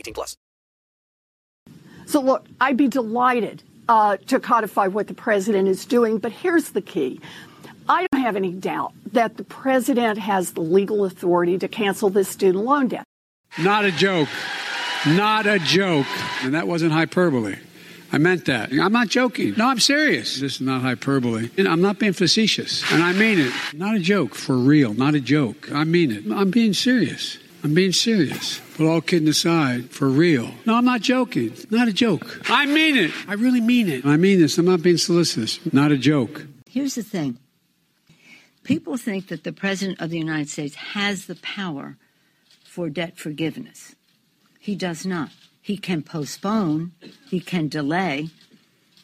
18 plus. So look, I'd be delighted uh, to codify what the president is doing, but here's the key. I don't have any doubt that the president has the legal authority to cancel this student loan debt. Not a joke. Not a joke. And that wasn't hyperbole. I meant that. I'm not joking. No, I'm serious. This is not hyperbole. And I'm not being facetious. And I mean it. Not a joke. For real. Not a joke. I mean it. I'm being serious. I'm being serious. But all kidding aside, for real. No, I'm not joking. Not a joke. I mean it. I really mean it. I mean this. I'm not being solicitous. Not a joke. Here's the thing people think that the President of the United States has the power for debt forgiveness. He does not. He can postpone, he can delay,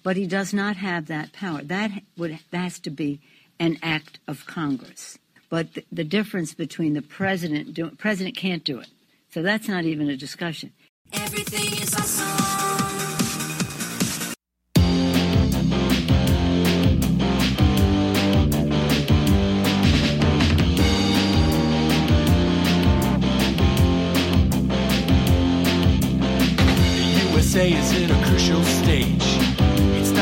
but he does not have that power. That would that has to be an act of Congress. But the, the difference between the president do, president can't do it. So that's not even a discussion. Everything is awesome. The USA is in a crucial stage.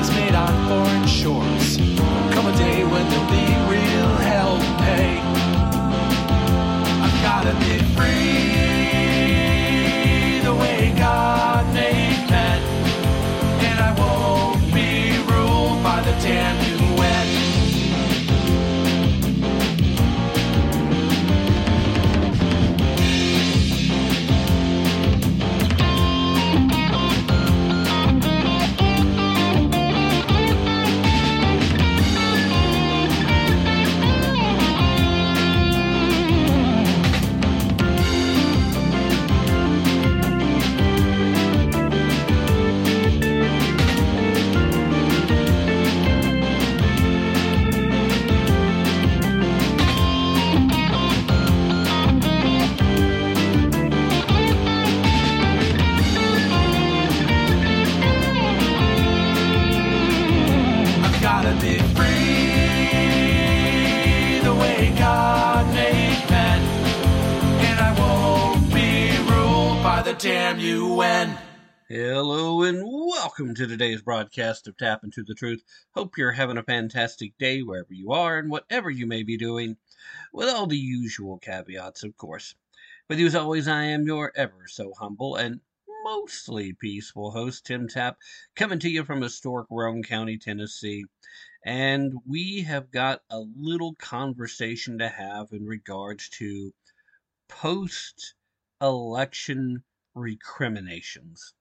Is made on foreign shores. Come a day when there'll be real to pay. I've gotta be to today's broadcast of Tapp into the Truth. Hope you're having a fantastic day wherever you are and whatever you may be doing, with all the usual caveats, of course. With you as always, I am your ever so humble and mostly peaceful host, Tim Tapp, coming to you from historic Roane County, Tennessee. And we have got a little conversation to have in regards to post election recriminations.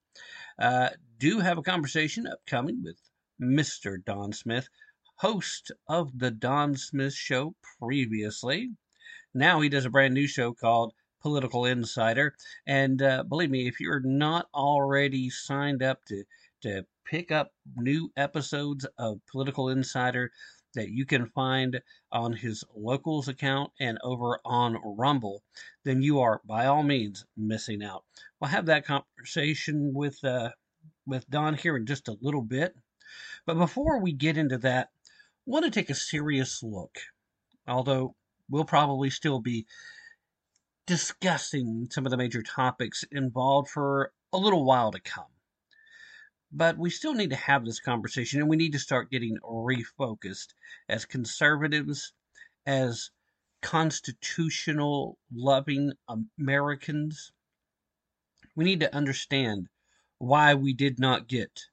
Uh, do have a conversation upcoming with Mr. Don Smith, host of the Don Smith Show previously. Now he does a brand new show called Political Insider. And uh, believe me, if you're not already signed up to, to pick up new episodes of Political Insider that you can find on his locals account and over on Rumble, then you are by all means missing out. We'll have that conversation with uh, with Don here in just a little bit. But before we get into that, I want to take a serious look. Although we'll probably still be discussing some of the major topics involved for a little while to come. But we still need to have this conversation and we need to start getting refocused as conservatives, as constitutional loving Americans. We need to understand why we did not get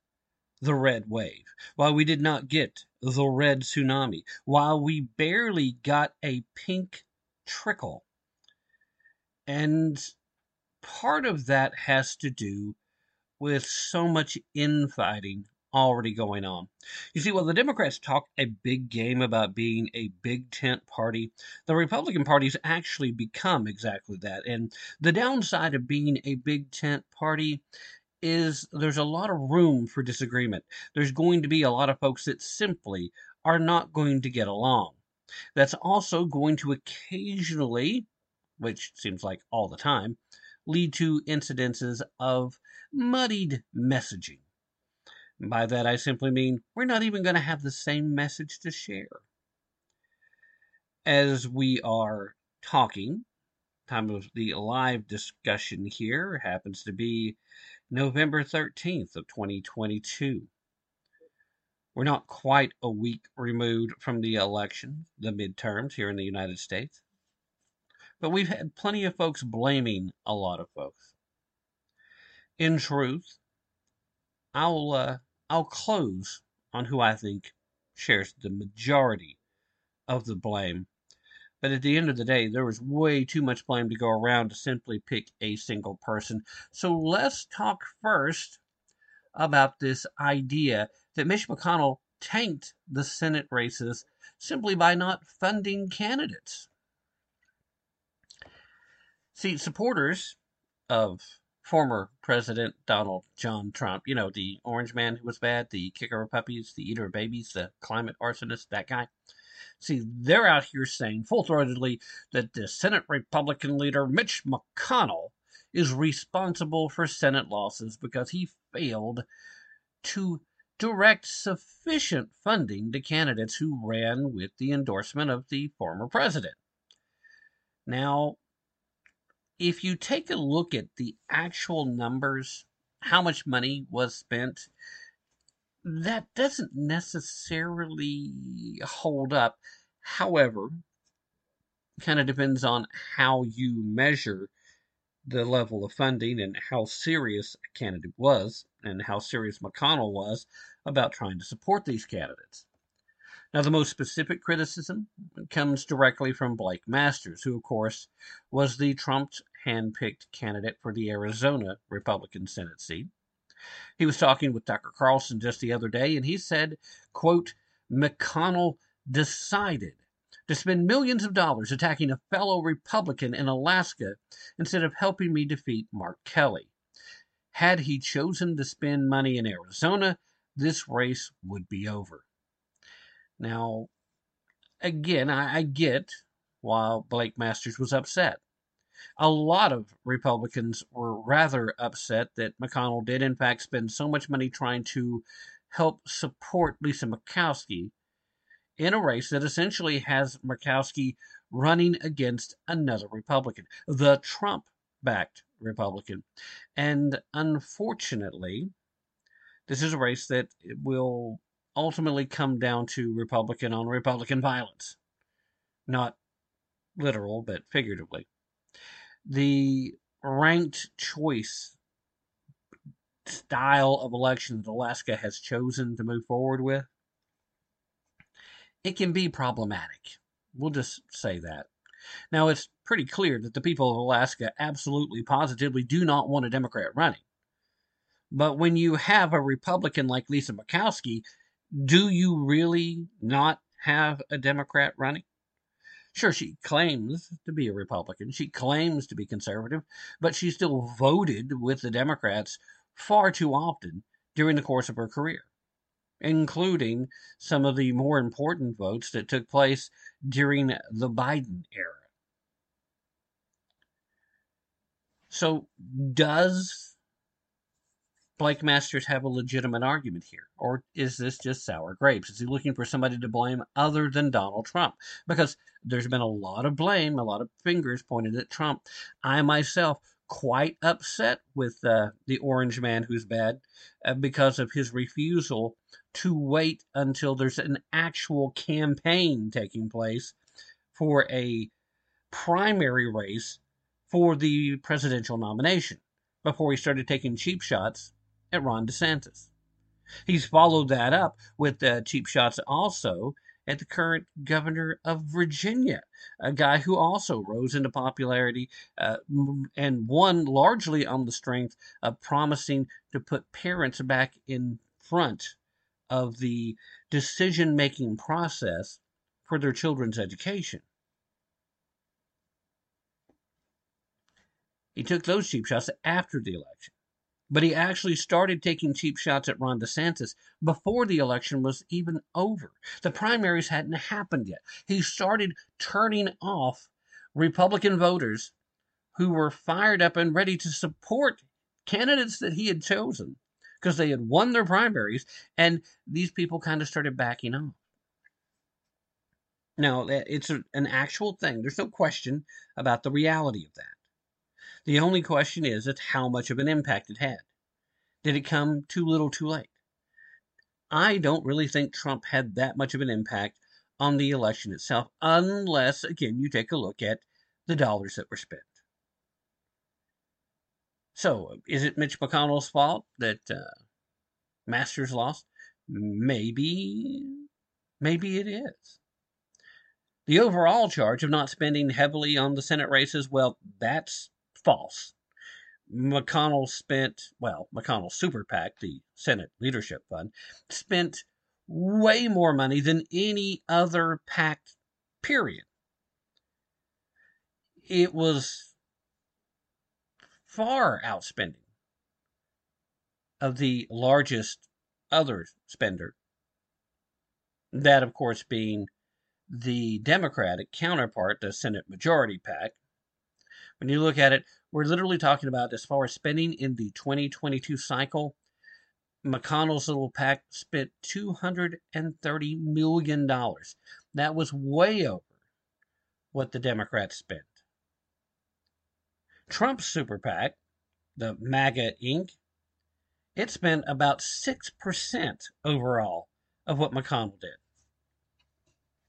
the red wave, why we did not get the red tsunami, why we barely got a pink trickle. And part of that has to do with so much infighting already going on. You see, while the Democrats talk a big game about being a big tent party, the Republican Party's actually become exactly that. And the downside of being a big tent party is there's a lot of room for disagreement. There's going to be a lot of folks that simply are not going to get along. That's also going to occasionally, which seems like all the time, lead to incidences of muddied messaging. By that, I simply mean we're not even going to have the same message to share. As we are talking, time of the live discussion here happens to be November 13th of 2022. We're not quite a week removed from the election, the midterms here in the United States. But we've had plenty of folks blaming a lot of folks. In truth, I'll uh, I'll close on who I think shares the majority of the blame. But at the end of the day, there was way too much blame to go around to simply pick a single person. So let's talk first about this idea that Mitch McConnell tanked the Senate races simply by not funding candidates. See, supporters of former President Donald John Trump, you know, the orange man who was bad, the kicker of puppies, the eater of babies, the climate arsonist, that guy. See, they're out here saying full throatedly that the Senate Republican leader, Mitch McConnell, is responsible for Senate losses because he failed to direct sufficient funding to candidates who ran with the endorsement of the former president. Now, if you take a look at the actual numbers, how much money was spent, that doesn't necessarily hold up. However, kind of depends on how you measure the level of funding and how serious a candidate was and how serious McConnell was about trying to support these candidates. Now, the most specific criticism comes directly from Blake Masters, who, of course, was the Trump handpicked candidate for the Arizona Republican Senate seat. He was talking with Tucker Carlson just the other day, and he said, quote, McConnell decided to spend millions of dollars attacking a fellow Republican in Alaska instead of helping me defeat Mark Kelly. Had he chosen to spend money in Arizona, this race would be over. Now, again, I, I get why Blake Masters was upset. A lot of Republicans were rather upset that McConnell did, in fact, spend so much money trying to help support Lisa Murkowski in a race that essentially has Murkowski running against another Republican, the Trump backed Republican. And unfortunately, this is a race that will ultimately come down to Republican on Republican violence. Not literal, but figuratively. The ranked choice style of election that Alaska has chosen to move forward with, it can be problematic. We'll just say that. Now, it's pretty clear that the people of Alaska absolutely, positively do not want a Democrat running. But when you have a Republican like Lisa Murkowski, do you really not have a Democrat running? Sure, she claims to be a Republican. She claims to be conservative, but she still voted with the Democrats far too often during the course of her career, including some of the more important votes that took place during the Biden era. So, does Blake Masters have a legitimate argument here? Or is this just sour grapes? Is he looking for somebody to blame other than Donald Trump? Because there's been a lot of blame, a lot of fingers pointed at Trump. I myself quite upset with uh, the orange man who's bad uh, because of his refusal to wait until there's an actual campaign taking place for a primary race for the presidential nomination before he started taking cheap shots at Ron DeSantis. He's followed that up with uh, cheap shots also at the current governor of Virginia, a guy who also rose into popularity uh, and won largely on the strength of promising to put parents back in front of the decision making process for their children's education. He took those cheap shots after the election. But he actually started taking cheap shots at Ron DeSantis before the election was even over. The primaries hadn't happened yet. He started turning off Republican voters who were fired up and ready to support candidates that he had chosen because they had won their primaries, and these people kind of started backing off. Now, it's an actual thing. There's no question about the reality of that. The only question is, how much of an impact it had. Did it come too little too late? I don't really think Trump had that much of an impact on the election itself, unless, again, you take a look at the dollars that were spent. So, is it Mitch McConnell's fault that uh, Masters lost? Maybe, maybe it is. The overall charge of not spending heavily on the Senate races, well, that's false. McConnell spent, well, McConnell's super PAC, the Senate Leadership Fund, spent way more money than any other PAC, period. It was far outspending of the largest other spender. That, of course, being the Democratic counterpart, the Senate Majority PAC, when you look at it, we're literally talking about as far as spending in the 2022 cycle, McConnell's little pack spent $230 million. That was way over what the Democrats spent. Trump's super PAC, the MAGA Inc., it spent about 6% overall of what McConnell did.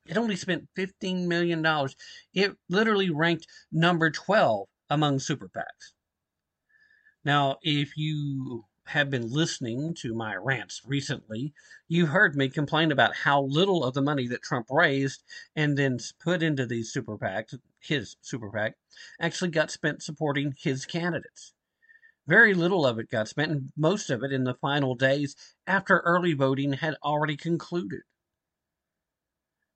It only spent $15 million. It literally ranked number 12 among super PACs. Now, if you have been listening to my rants recently, you've heard me complain about how little of the money that Trump raised and then put into these super PACs, his super PAC, actually got spent supporting his candidates. Very little of it got spent, and most of it in the final days after early voting had already concluded.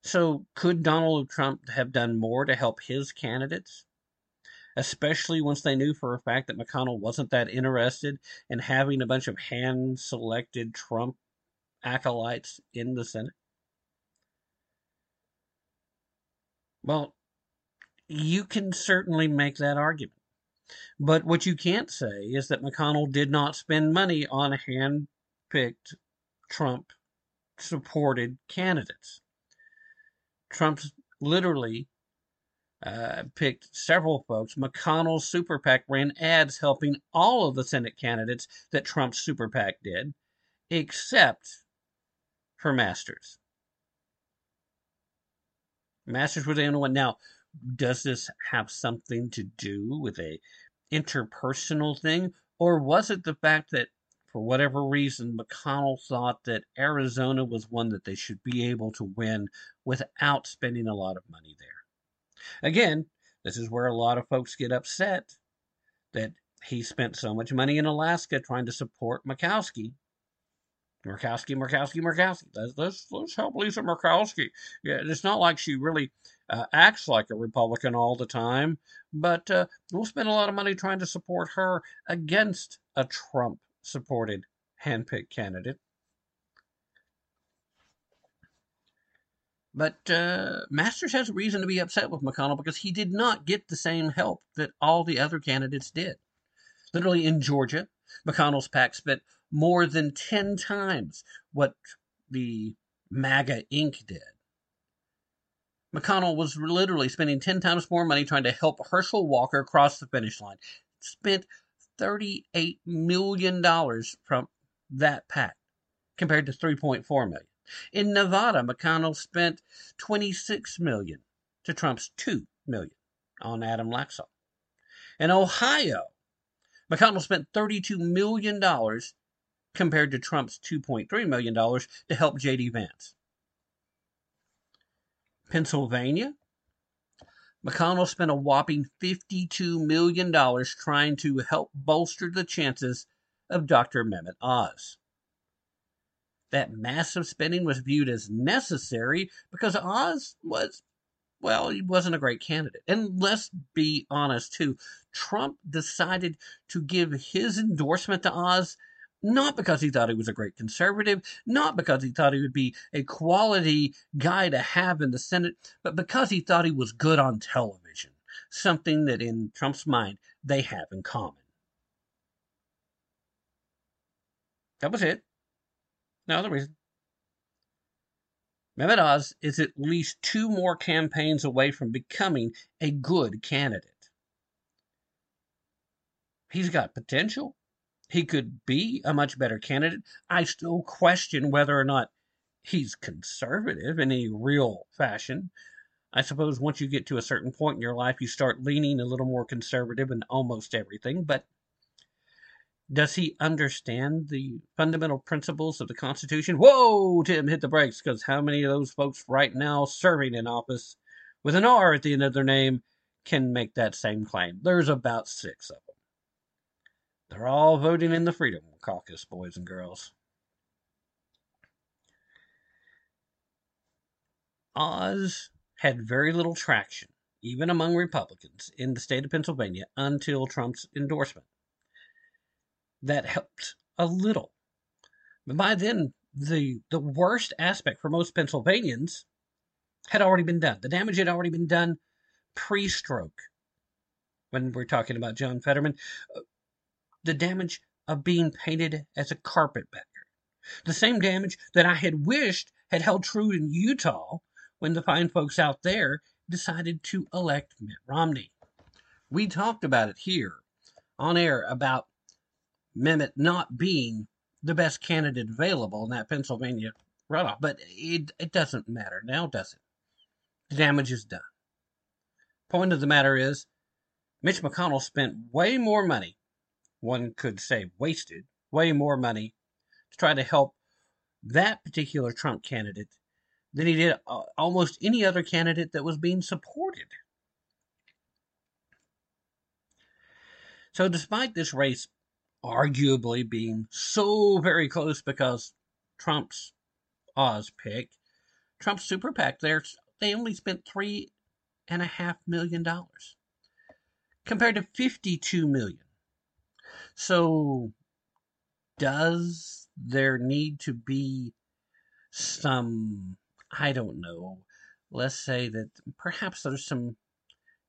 So, could Donald Trump have done more to help his candidates? Especially once they knew for a fact that McConnell wasn't that interested in having a bunch of hand selected Trump acolytes in the Senate? Well, you can certainly make that argument. But what you can't say is that McConnell did not spend money on hand picked Trump supported candidates. Trump's literally uh, picked several folks. McConnell's super PAC ran ads helping all of the Senate candidates that Trump's super PAC did, except for Masters. Masters was the only one. Now, does this have something to do with a interpersonal thing, or was it the fact that for whatever reason, McConnell thought that Arizona was one that they should be able to win without spending a lot of money there. Again, this is where a lot of folks get upset that he spent so much money in Alaska trying to support Murkowski. Murkowski, Murkowski, Murkowski. Let's, let's, let's help Lisa Murkowski. Yeah, it's not like she really uh, acts like a Republican all the time, but uh, we'll spend a lot of money trying to support her against a Trump supported handpicked candidate. But uh, Masters has a reason to be upset with McConnell because he did not get the same help that all the other candidates did. Literally in Georgia, McConnell's PAC spent more than 10 times what the MAGA Inc. did. McConnell was literally spending 10 times more money trying to help Herschel Walker cross the finish line. Spent $38 million from that PAC compared to 3.4 million. In Nevada, McConnell spent 26 million to Trump's 2 million on Adam Laxalt. In Ohio, McConnell spent $32 million compared to Trump's $2.3 million to help J.D. Vance. Pennsylvania, McConnell spent a whopping $52 million trying to help bolster the chances of Dr. Mehmet Oz. That massive spending was viewed as necessary because Oz was, well, he wasn't a great candidate. And let's be honest, too. Trump decided to give his endorsement to Oz not because he thought he was a great conservative, not because he thought he would be a quality guy to have in the Senate, but because he thought he was good on television, something that in Trump's mind they have in common. That was it. No other reason. Mehmet Oz is at least two more campaigns away from becoming a good candidate. He's got potential he could be a much better candidate. I still question whether or not he's conservative in any real fashion. I suppose once you get to a certain point in your life, you start leaning a little more conservative in almost everything. But does he understand the fundamental principles of the Constitution? Whoa, Tim, hit the brakes, because how many of those folks right now serving in office with an R at the end of their name can make that same claim? There's about six of them. They're all voting in the Freedom Caucus, boys and girls. Oz had very little traction, even among Republicans in the state of Pennsylvania, until Trump's endorsement. That helped a little. But by then, the, the worst aspect for most Pennsylvanians had already been done. The damage had already been done pre stroke. When we're talking about John Fetterman, uh, the damage of being painted as a carpetbagger. The same damage that I had wished had held true in Utah when the fine folks out there decided to elect Mitt Romney. We talked about it here on air about Mehmet not being the best candidate available in that Pennsylvania runoff, but it, it doesn't matter now, does it? The damage is done. Point of the matter is, Mitch McConnell spent way more money one could say wasted way more money to try to help that particular Trump candidate than he did uh, almost any other candidate that was being supported. So, despite this race arguably being so very close because Trump's Oz pick, Trump's super PAC, they only spent three and a half million dollars compared to 52 million so, does there need to be some, I don't know, let's say that perhaps there's some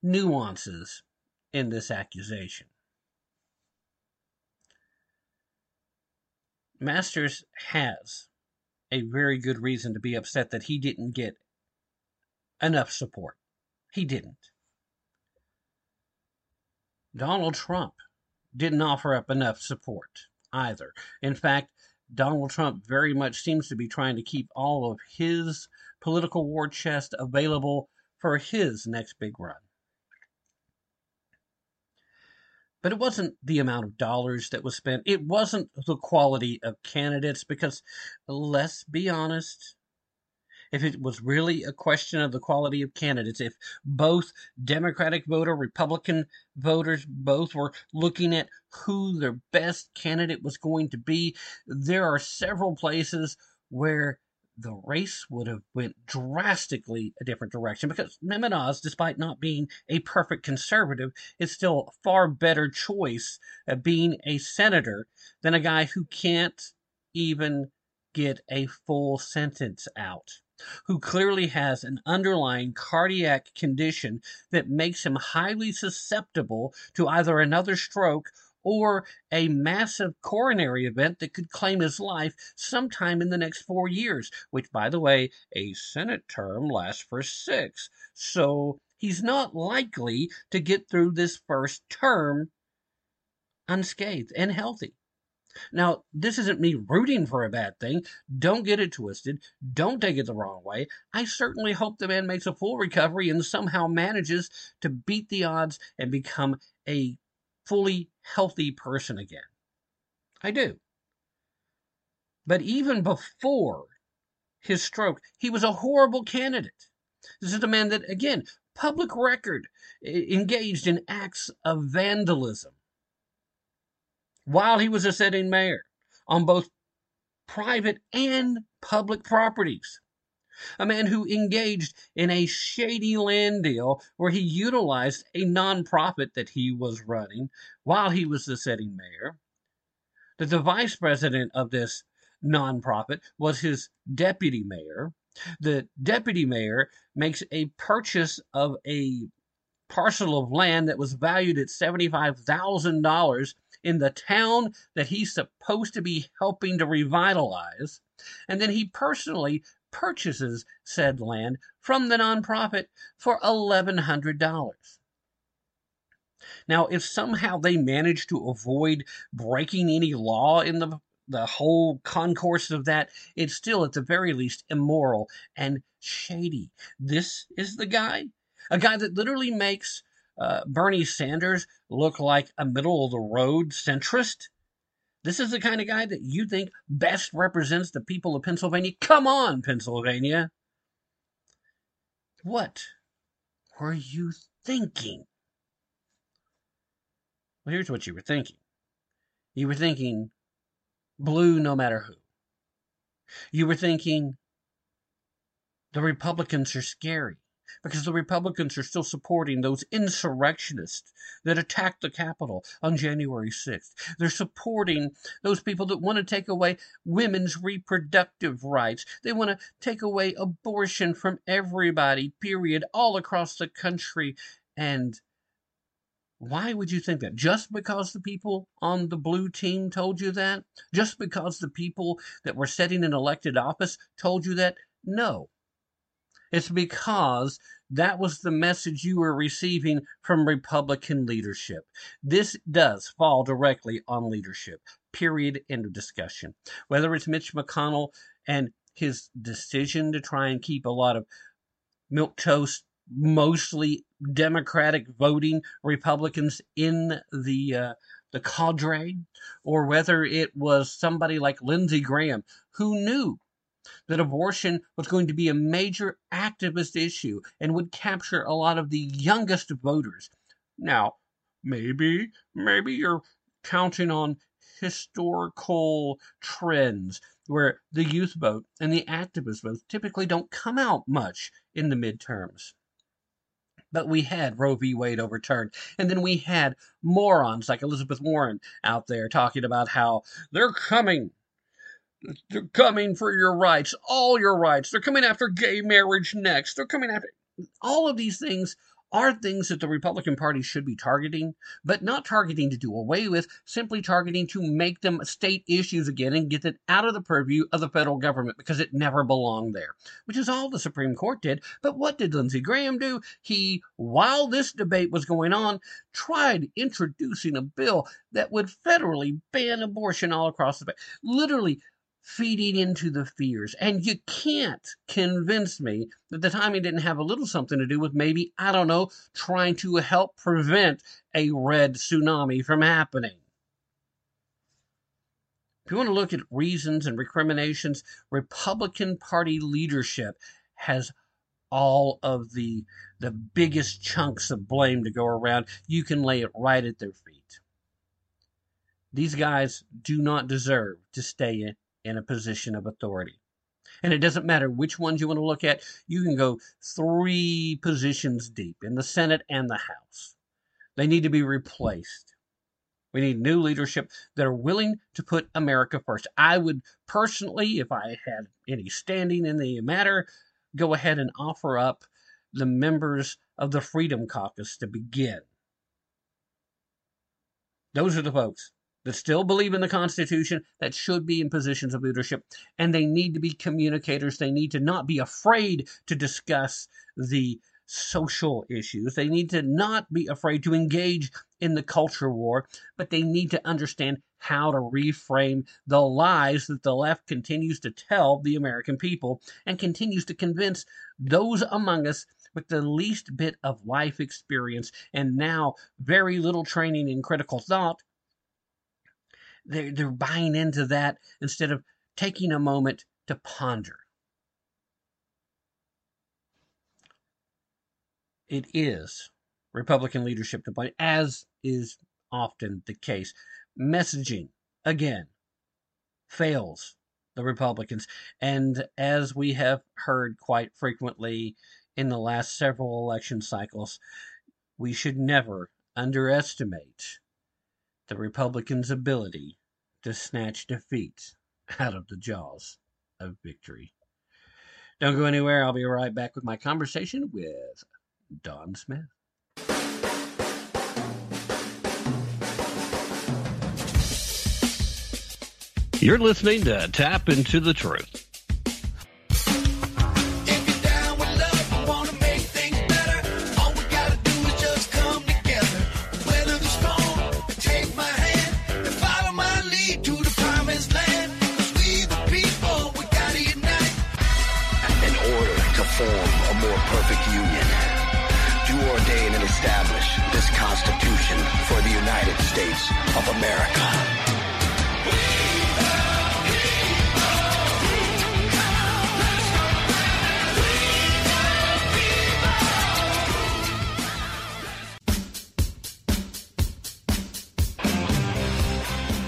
nuances in this accusation? Masters has a very good reason to be upset that he didn't get enough support. He didn't. Donald Trump didn't offer up enough support either. In fact, Donald Trump very much seems to be trying to keep all of his political war chest available for his next big run. But it wasn't the amount of dollars that was spent. It wasn't the quality of candidates because, let's be honest, if it was really a question of the quality of candidates, if both Democratic voter, Republican voters both were looking at who their best candidate was going to be, there are several places where the race would have went drastically a different direction because Mehmet Oz, despite not being a perfect conservative, is still a far better choice at being a senator than a guy who can't even get a full sentence out who clearly has an underlying cardiac condition that makes him highly susceptible to either another stroke or a massive coronary event that could claim his life sometime in the next four years, which, by the way, a Senate term lasts for six. So he's not likely to get through this first term unscathed and healthy. Now, this isn't me rooting for a bad thing. Don't get it twisted. Don't take it the wrong way. I certainly hope the man makes a full recovery and somehow manages to beat the odds and become a fully healthy person again. I do. But even before his stroke, he was a horrible candidate. This is a man that, again, public record, engaged in acts of vandalism while he was a sitting mayor on both private and public properties. A man who engaged in a shady land deal where he utilized a nonprofit that he was running while he was the sitting mayor. That the vice president of this nonprofit was his deputy mayor. The deputy mayor makes a purchase of a parcel of land that was valued at $75,000 in the town that he's supposed to be helping to revitalize. And then he personally purchases said land from the nonprofit for $1,100. Now, if somehow they manage to avoid breaking any law in the the whole concourse of that, it's still at the very least immoral and shady. This is the guy, a guy that literally makes uh, Bernie Sanders look like a middle of the road centrist? This is the kind of guy that you think best represents the people of Pennsylvania? Come on, Pennsylvania. What were you thinking? Well, here's what you were thinking. You were thinking blue no matter who. You were thinking the Republicans are scary because the Republicans are still supporting those insurrectionists that attacked the Capitol on January 6th. They're supporting those people that want to take away women's reproductive rights. They want to take away abortion from everybody, period, all across the country. And why would you think that? Just because the people on the blue team told you that? Just because the people that were sitting in elected office told you that? No. It's because that was the message you were receiving from Republican leadership. This does fall directly on leadership. Period. End of discussion. Whether it's Mitch McConnell and his decision to try and keep a lot of milk toast, mostly Democratic voting Republicans in the uh, the cadre, or whether it was somebody like Lindsey Graham who knew that abortion was going to be a major activist issue and would capture a lot of the youngest voters. Now, maybe, maybe you're counting on historical trends where the youth vote and the activist vote typically don't come out much in the midterms. But we had Roe v. Wade overturned. And then we had morons like Elizabeth Warren out there talking about how they're coming they're coming for your rights, all your rights. They're coming after gay marriage next. They're coming after all of these things are things that the Republican Party should be targeting, but not targeting to do away with, simply targeting to make them state issues again and get it out of the purview of the federal government because it never belonged there, which is all the Supreme Court did. But what did Lindsey Graham do? He, while this debate was going on, tried introducing a bill that would federally ban abortion all across the state. Literally, feeding into the fears. And you can't convince me that the timing didn't have a little something to do with maybe, I don't know, trying to help prevent a red tsunami from happening. If you want to look at reasons and recriminations, Republican Party leadership has all of the the biggest chunks of blame to go around, you can lay it right at their feet. These guys do not deserve to stay in, a position of authority. And it doesn't matter which ones you want to look at, you can go three positions deep in the Senate and the House. They need to be replaced. We need new leadership that are willing to put America first. I would personally, if I had any standing in the matter, go ahead and offer up the members of the Freedom Caucus to begin. Those are the folks that still believe in the Constitution, that should be in positions of leadership, and they need to be communicators. They need to not be afraid to discuss the social issues. They need to not be afraid to engage in the culture war, but they need to understand how to reframe the lies that the left continues to tell the American people and continues to convince those among us with the least bit of life experience and now very little training in critical thought. They're, they're buying into that instead of taking a moment to ponder. It is Republican leadership to blame, as is often the case. Messaging, again, fails the Republicans. And as we have heard quite frequently in the last several election cycles, we should never underestimate the Republicans' ability to snatch defeat out of the jaws of victory. Don't go anywhere. I'll be right back with my conversation with Don Smith. You're listening to Tapp Into the Truth. America.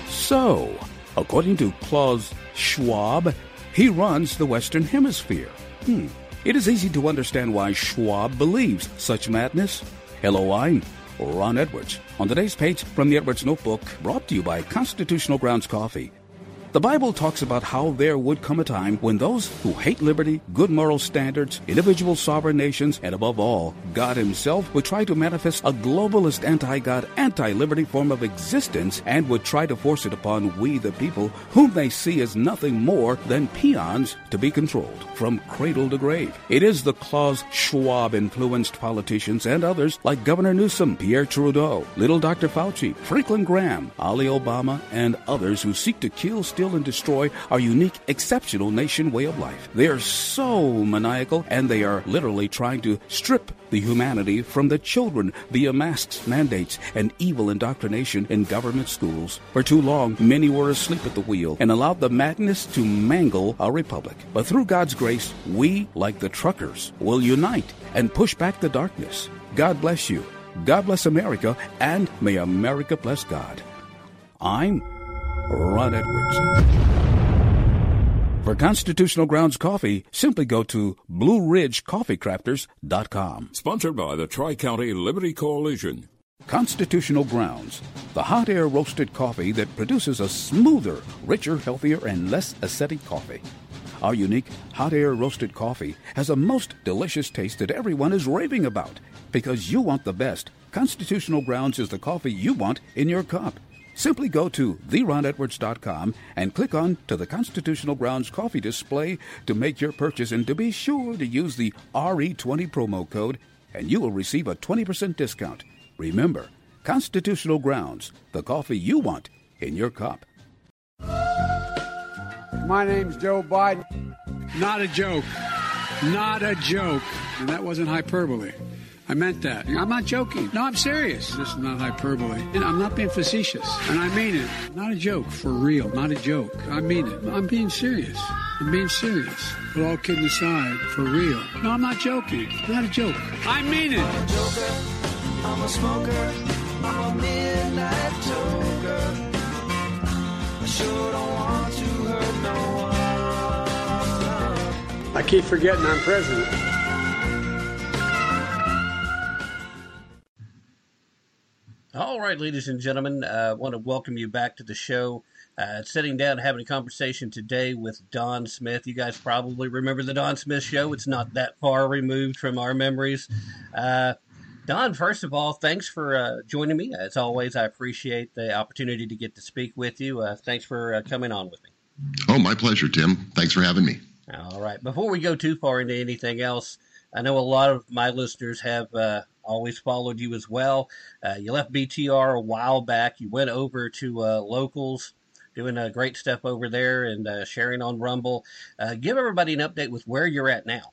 So, according to Klaus Schwab, he runs the Western Hemisphere. Hmm. It is easy to understand why Schwab believes such madness. Hello, I'm Ron Edwards. On today's page from the Edwards Notebook, brought to you by Constitutional Grounds Coffee. The Bible talks about how there would come a time when those who hate liberty, good moral standards, individual sovereign nations, and above all, God Himself would try to manifest a globalist anti God, anti liberty form of existence and would try to force it upon we the people, whom they see as nothing more than peons to be controlled from cradle to grave. It is the Klaus Schwab influenced politicians and others like Governor Newsom, Pierre Trudeau, Little Dr. Fauci, Franklin Graham, Ali Obama, and others who seek to kill, steal, and destroy our unique, exceptional nation way of life. They are so maniacal and they are literally trying to strip the humanity from the children via masks, mandates, and evil indoctrination in government schools. For too long, many were asleep at the wheel and allowed the madness to mangle our republic. But through God's grace, we, like the truckers, will unite and push back the darkness. God bless you. God bless America, and may America bless God. I'm Ron Edwards. For Constitutional Grounds Coffee, simply go to BlueRidgeCoffeeCrafters.com. Sponsored by the Tri County Liberty Coalition. Constitutional Grounds, the hot air roasted coffee that produces a smoother, richer, healthier, and less acidic coffee. Our unique hot air roasted coffee has a most delicious taste that everyone is raving about. Because you want the best, Constitutional Grounds is the coffee you want in your cup. Simply go to theronedwards.com and click on to the Constitutional Grounds coffee display to make your purchase and to be sure to use the RE20 promo code and you will receive a 20% discount. Remember, Constitutional Grounds, the coffee you want in your cup. My name's Joe Biden. Not a joke. Not a joke. And that wasn't hyperbole. I meant that. I'm not joking. No, I'm serious. This is not hyperbole. And I'm not being facetious. And I mean it. Not a joke. For real. Not a joke. I mean it. I'm being serious. I'm being serious. But all kidding aside, for real. No, I'm not joking. Not a joke. I mean it. I'm a smoker. I'm a midnight toker. I sure don't want to hurt no one. I keep forgetting I'm president. All right, ladies and gentlemen, uh, I want to welcome you back to the show. Uh, sitting down and having a conversation today with Don Smith. You guys probably remember the Don Smith show. It's not that far removed from our memories. Uh, Don, first of all, thanks for uh, joining me. As always, I appreciate the opportunity to get to speak with you. Uh, thanks for uh, coming on with me. Oh, my pleasure, Tim. Thanks for having me. All right. Before we go too far into anything else, I know a lot of my listeners have uh, always followed you as well. Uh, you left BTR a while back. You went over to uh, Locals, doing uh, great stuff over there and uh, sharing on Rumble. Uh, give everybody an update with where you're at now.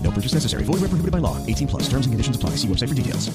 Purchase necessary. Void where prohibited by law. 18 plus. Terms and conditions apply. See website for details.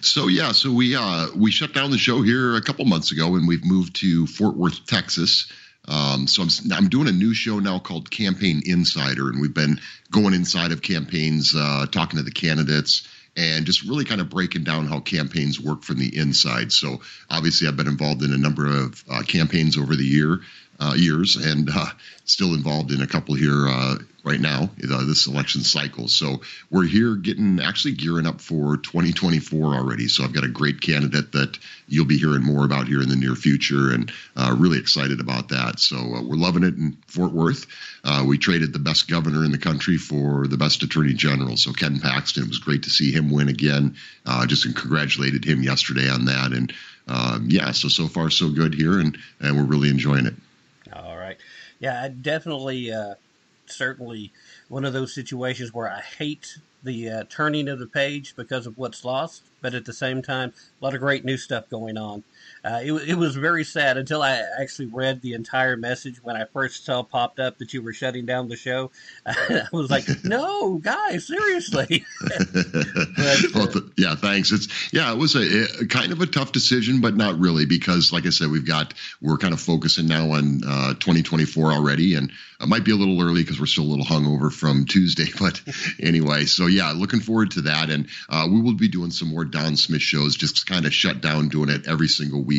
So yeah, so we uh, we shut down the show here a couple months ago, and we've moved to Fort Worth, Texas. Um, so I'm I'm doing a new show now called Campaign Insider, and we've been going inside of campaigns, uh, talking to the candidates, and just really kind of breaking down how campaigns work from the inside. So obviously, I've been involved in a number of uh, campaigns over the year uh, years, and uh, still involved in a couple here uh, right now, uh, this election cycle. So we're here getting actually gearing up for 2024 already. So I've got a great candidate that you'll be hearing more about here in the near future, and uh, really excited about that. So uh, we're loving it in Fort Worth. Uh, we traded the best governor in the country for the best attorney general. So Ken Paxton, it was great to see him win again. Uh, just congratulated him yesterday on that, and um, yeah, so so far so good here, and and we're really enjoying it. All right. Yeah, I definitely, uh, certainly one of those situations where I hate the uh, turning of the page because of what's lost, but at the same time, a lot of great new stuff going on. Uh, it, it was very sad until I actually read the entire message when I first saw popped up that you were shutting down the show. I was like, no, guys, seriously. well, th- yeah, thanks. It's yeah, it was a, a kind of a tough decision, but not really because, like I said, we've got we're kind of focusing now on uh, 2024 already, and it might be a little early because we're still a little hungover from Tuesday. But anyway, so yeah, looking forward to that, and uh, we will be doing some more Don Smith shows. Just kind of shut down doing it every single week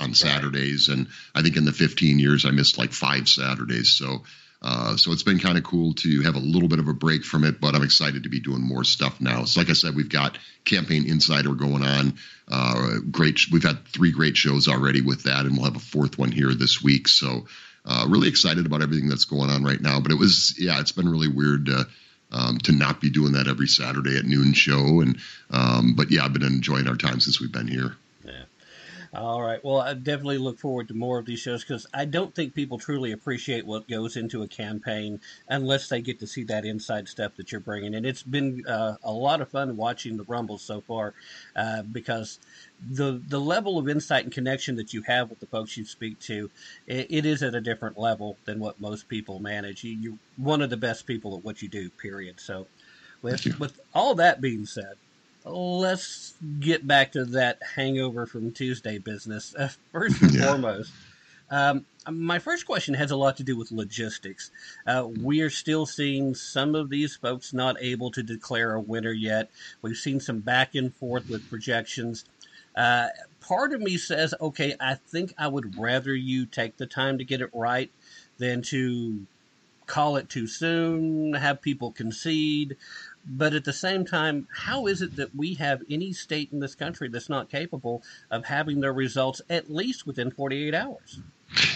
on Saturdays, and I think in the 15 years I missed like five Saturdays. So. Uh, so it's been kind of cool to have a little bit of a break from it, but I'm excited to be doing more stuff now. So, like I said, we've got Campaign Insider going on. Uh, great, we've had three great shows already with that, and we'll have a fourth one here this week. So, uh, really excited about everything that's going on right now. But it was, yeah, it's been really weird to um, to not be doing that every Saturday at noon show. And um, but yeah, I've been enjoying our time since we've been here. All right. Well, I definitely look forward to more of these shows because I don't think people truly appreciate what goes into a campaign unless they get to see that inside stuff that you're bringing. And it's been uh, a lot of fun watching the Rumbles so far uh, because the the level of insight and connection that you have with the folks you speak to, it, it is at a different level than what most people manage. You, you're one of the best people at what you do. Period. So, with with all that being said let's get back to that hangover from Tuesday business. Uh, first and foremost, um, my first question has a lot to do with logistics. Uh, we are still seeing some of these folks not able to declare a winner yet. We've seen some back and forth with projections. Uh, part of me says, okay, I think I would rather you take the time to get it right than to call it too soon, have people concede. But at the same time, how is it that we have any state in this country that's not capable of having their results at least within 48 hours?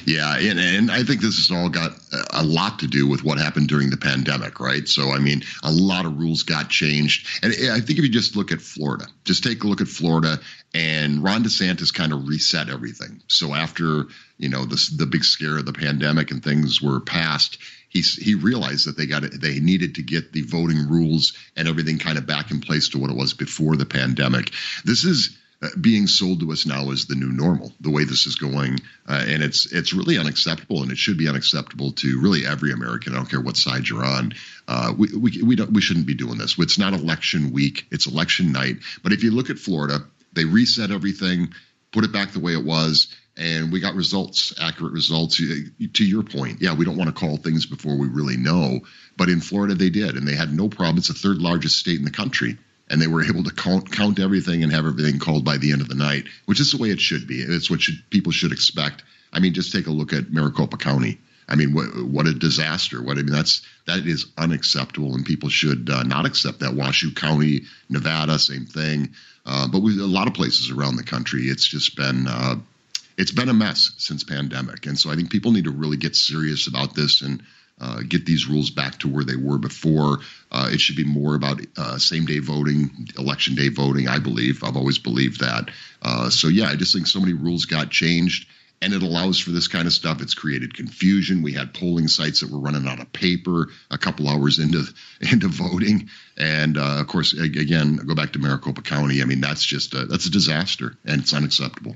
Yeah, and, and I think this has all got a lot to do with what happened during the pandemic, right? So, I mean, a lot of rules got changed. And I think if you just look at Florida, just take a look at Florida, and Ron DeSantis kind of reset everything. So, after, you know, the, the big scare of the pandemic and things were passed, he, he realized that they got it, they needed to get the voting rules and everything kind of back in place to what it was before the pandemic. This is uh, being sold to us now as the new normal, the way this is going, uh, and it's it's really unacceptable, and it should be unacceptable to really every American. I don't care what side you're on. Uh, we we we don't we shouldn't be doing this. It's not election week; it's election night. But if you look at Florida, they reset everything, put it back the way it was, and we got results, accurate results. To your point, yeah, we don't want to call things before we really know, but in Florida they did, and they had no problem. It's the third largest state in the country and they were able to count, count everything and have everything called by the end of the night, which is the way it should be. It's what should, people should expect. I mean, just take a look at Maricopa County. I mean, what, what a disaster! What I mean, that's that is unacceptable, and people should uh, not accept that. Washoe County, Nevada, same thing. Uh, but with a lot of places around the country, it's just been uh, it's been a mess since pandemic, and so I think people need to really get serious about this and uh, get these rules back to where they were before. Uh, it should be more about uh, same day voting, election day voting, I believe. I've always believed that. Uh, so, yeah, I just think so many rules got changed and it allows for this kind of stuff. It's created confusion. We had polling sites that were running out of paper a couple hours into into voting, and uh, of course, again, go back to Maricopa County. I mean, that's just a, that's a disaster, and it's unacceptable.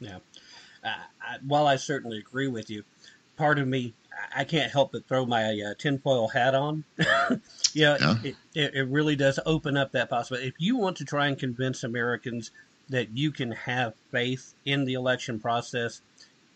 Yeah. While I certainly agree with you, part of me I can't help but throw my uh, tinfoil hat on. you know, yeah. it, it, it really does open up that possibility. If you want to try and convince Americans that you can have faith in the election process,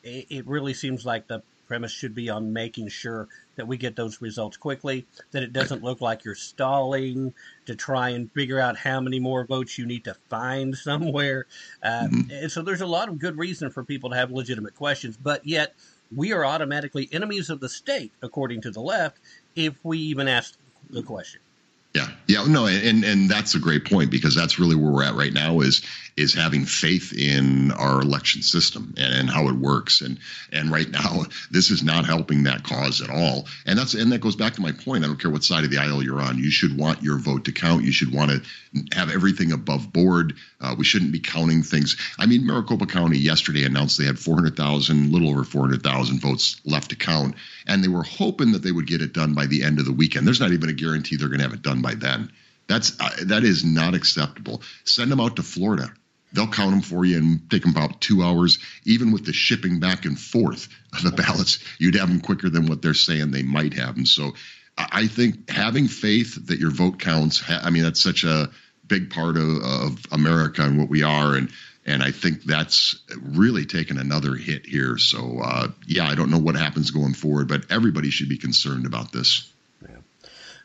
it, it really seems like the premise should be on making sure that we get those results quickly, that it doesn't look like you're stalling to try and figure out how many more votes you need to find somewhere. Uh, mm-hmm. And so there's a lot of good reason for people to have legitimate questions, but yet we are automatically enemies of the state, according to the left, if we even ask the question. Yeah, yeah, no, and and that's a great point because that's really where we're at right now is is having faith in our election system and, and how it works, and and right now this is not helping that cause at all, and that's and that goes back to my point. I don't care what side of the aisle you're on, you should want your vote to count. You should want to have everything above board. Uh, we shouldn't be counting things. I mean, Maricopa County yesterday announced they had 400,000, little over 400,000 votes left to count, and they were hoping that they would get it done by the end of the weekend. There's not even a guarantee they're going to have it done by then. That's uh, that is not acceptable. Send them out to Florida. They'll count them for you and take them about two hours. Even with the shipping back and forth of the ballots, you'd have them quicker than what they're saying they might have them. So I think having faith that your vote counts. I mean, that's such a big part of, of America and what we are, and and I think that's really taken another hit here. So uh, yeah, I don't know what happens going forward, but everybody should be concerned about this.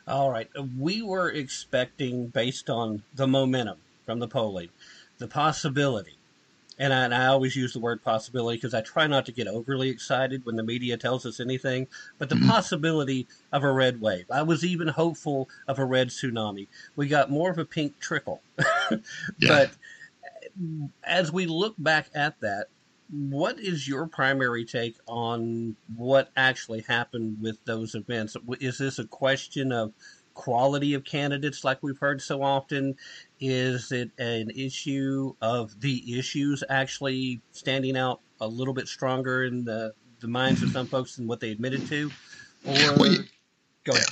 All right, we were expecting, based on the momentum from the polling, the possibility and I, and I, always use the word possibility because I try not to get overly excited when the media tells us anything, but the mm-hmm. possibility of a red wave. I was even hopeful of a red tsunami. We got more of a pink trickle. yeah. But as we look back at that, what is your primary take on what actually happened with those events? Is this a question of quality of candidates like we've heard so often? Is it an issue of the issues actually standing out a little bit stronger in the, the minds of some folks than what they admitted to? Or well,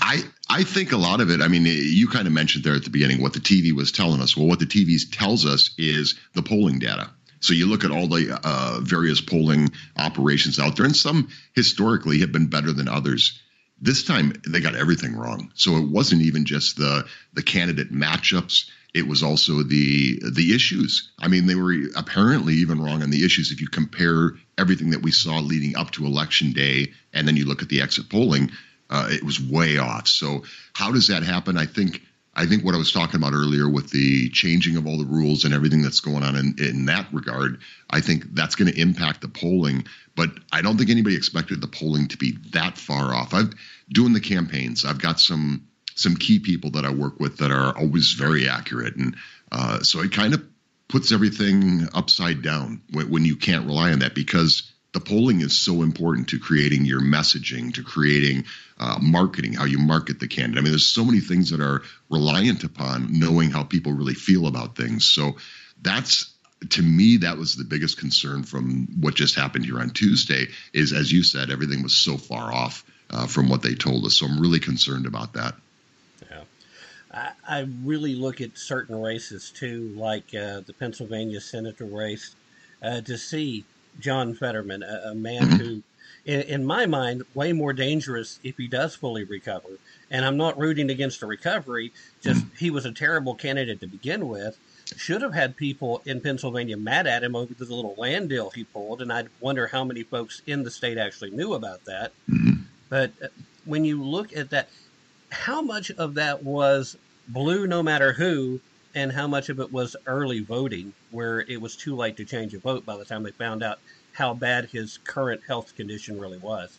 I, I think a lot of it, I mean, you kind of mentioned there at the beginning what the TV was telling us. Well, what the TV tells us is the polling data. So you look at all the uh, various polling operations out there, and some historically have been better than others. This time they got everything wrong. So it wasn't even just the the candidate matchups. It was also the the issues. I mean, they were apparently even wrong on the issues. If you compare everything that we saw leading up to election day, and then you look at the exit polling, uh, it was way off. So how does that happen? I think I think what I was talking about earlier with the changing of all the rules and everything that's going on in, in that regard, I think that's going to impact the polling. But I don't think anybody expected the polling to be that far off. I've doing the campaigns. I've got some some key people that I work with that are always very accurate, and uh, so it kind of puts everything upside down when, when you can't rely on that because the polling is so important to creating your messaging, to creating uh, marketing, how you market the candidate. I mean, there's so many things that are reliant upon knowing how people really feel about things. So that's to me that was the biggest concern from what just happened here on Tuesday. Is as you said, everything was so far off uh, from what they told us. So I'm really concerned about that. Yeah, I, I really look at certain races too, like uh, the Pennsylvania senator race, uh, to see John Fetterman, a, a man who, in, in, my mind, way more dangerous if he does fully recover. And I'm not rooting against a recovery, just he was a terrible candidate to begin with. Should have had people in Pennsylvania mad at him over the little land deal he pulled, and I wonder how many folks in the state actually knew about that. But uh, when you look at that, how much of that was blue no matter who, and how much of it was early voting, where it was too late to change a vote by the time they found out how bad his current health condition really was?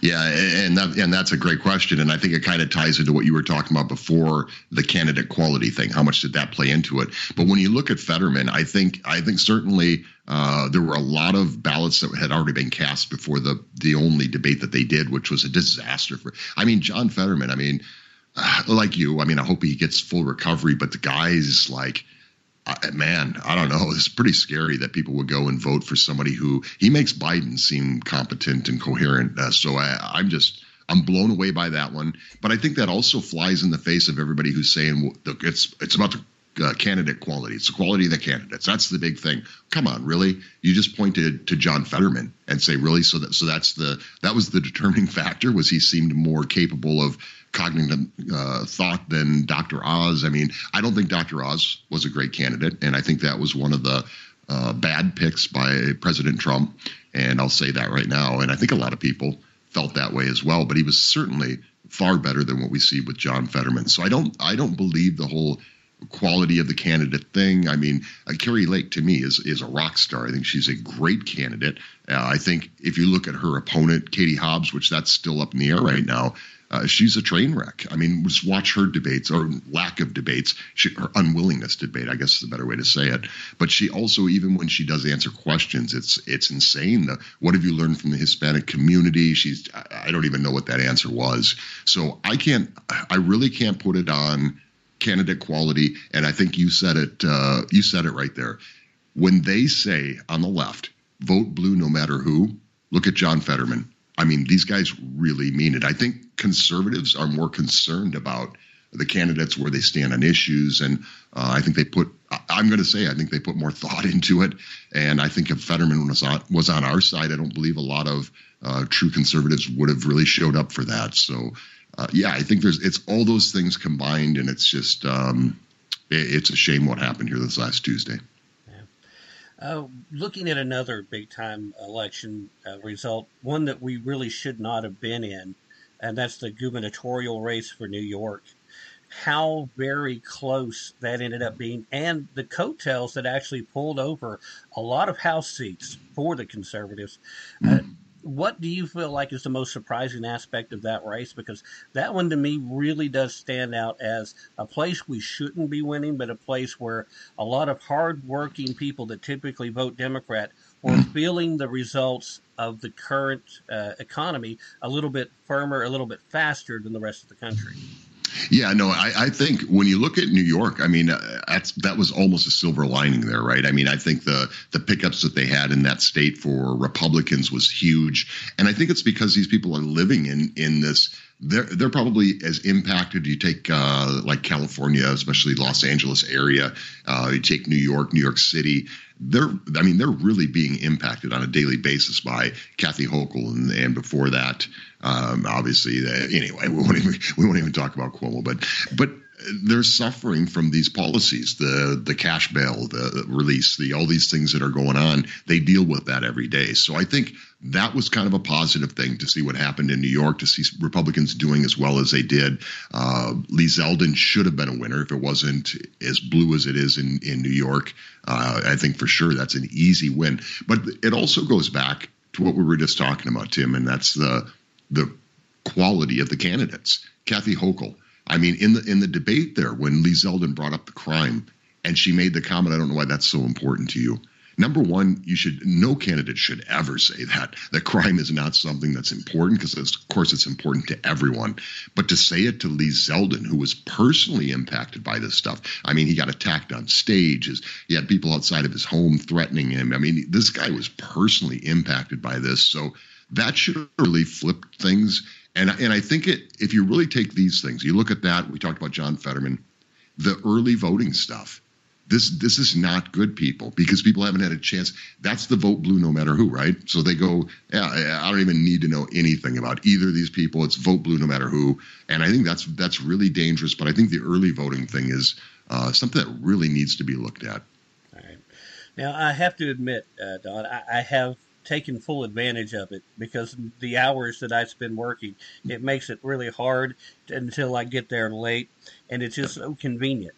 Yeah, and that, and that's a great question, and I think it kind of ties into what you were talking about before the candidate quality thing. How much did that play into it? But when you look at Fetterman, I think I think certainly uh, there were a lot of ballots that had already been cast before the the only debate that they did, which was a disaster for. I mean, John Fetterman. I mean, like you, I mean, I hope he gets full recovery, but the guy's like man, I don't know. It's pretty scary that people would go and vote for somebody who he makes Biden seem competent and coherent. Uh, so I, I'm just. I'm blown away by that one, but I think that also flies in the face of everybody who's saying it's it's about the uh, candidate quality. It's the quality of the candidates. That's the big thing. Come on, really? You just pointed to John Fetterman and say, really? So that so that's the that was the determining factor. Was he seemed more capable of cognitive uh, thought than Dr. Oz. I mean, I don't think Dr. Oz was a great candidate, and I think that was one of the uh, bad picks by President Trump. And I'll say that right now. And I think a lot of people felt that way as well. But he was certainly far better than what we see with John Fetterman. So I don't I don't believe the whole quality of the candidate thing. I mean, uh, Kari Lake to me is is a rock star. I think she's a great candidate. Uh, I think if you look at her opponent, Katie Hobbs, which that's still up in the air right now, uh, she's a train wreck. I mean, just watch her debates or lack of debates, she, her unwillingness to debate. I guess is a better way to say it. But she also, even when she does answer questions, it's it's insane. The, what have you learned from the Hispanic community? She's I, don't even know what that answer was. So I can't. I really can't put it on candidate quality. And I think you said it. Uh, you said it right there. When they say on the left, vote blue no matter who. Look at John Fetterman. I mean, these guys really mean it. I think conservatives are more concerned about the candidates where they stand on issues, and uh, I think they put. I'm going to say I think they put more thought into it, and I think if Fetterman was on was on our side, I don't believe a lot of uh, true conservatives would have really showed up for that. So, uh, yeah, I think there's it's all those things combined, and it's just um, it, it's a shame what happened here this last Tuesday. Uh, looking at another big time election uh, result, one that we really should not have been in, and that's the gubernatorial race for New York. How very close that ended up being, and the coattails that actually pulled over a lot of House seats for the conservatives. Uh, what do you feel like is the most surprising aspect of that race? Because that one to me really does stand out as a place we shouldn't be winning, but a place where a lot of hardworking people that typically vote Democrat were feeling the results of the current uh, economy a little bit firmer, a little bit faster than the rest of the country. Yeah, no, I, I think when you look at New York, I mean, uh, that's that was almost a silver lining there, right? I mean, I think the the pickups that they had in that state for Republicans was huge, and I think it's because these people are living in in this. They're they're probably as impacted. You take uh, like California, especially Los Angeles area. Uh, you take New York, New York City they're I mean they're really being impacted on a daily basis by Kathy Hochul and, and before that um, obviously uh, anyway we won't even we won't even talk about Cuomo but but they're suffering from these policies, the the cash bail, the release, the all these things that are going on. They deal with that every day. So I think that was kind of a positive thing to see what happened in New York, to see Republicans doing as well as they did. Uh, Lee Zeldin should have been a winner if it wasn't as blue as it is in in New York. Uh, I think for sure that's an easy win. But it also goes back to what we were just talking about, Tim, and that's the the quality of the candidates. Kathy Hochul I mean, in the in the debate there, when Lee Zeldin brought up the crime, and she made the comment, I don't know why that's so important to you. Number one, you should no candidate should ever say that that crime is not something that's important because of course it's important to everyone. But to say it to Lee Zeldin, who was personally impacted by this stuff, I mean, he got attacked on stage. He had people outside of his home threatening him. I mean, this guy was personally impacted by this. So that should really flip things and and I think it if you really take these things, you look at that. We talked about John Fetterman, the early voting stuff. This this is not good, people, because people haven't had a chance. That's the vote blue, no matter who, right? So they go, yeah, I don't even need to know anything about either of these people. It's vote blue, no matter who. And I think that's that's really dangerous. But I think the early voting thing is uh, something that really needs to be looked at. All right. Now I have to admit, uh, Don, I, I have taken full advantage of it because the hours that I spend working, it makes it really hard until I get there late, and it's just so convenient.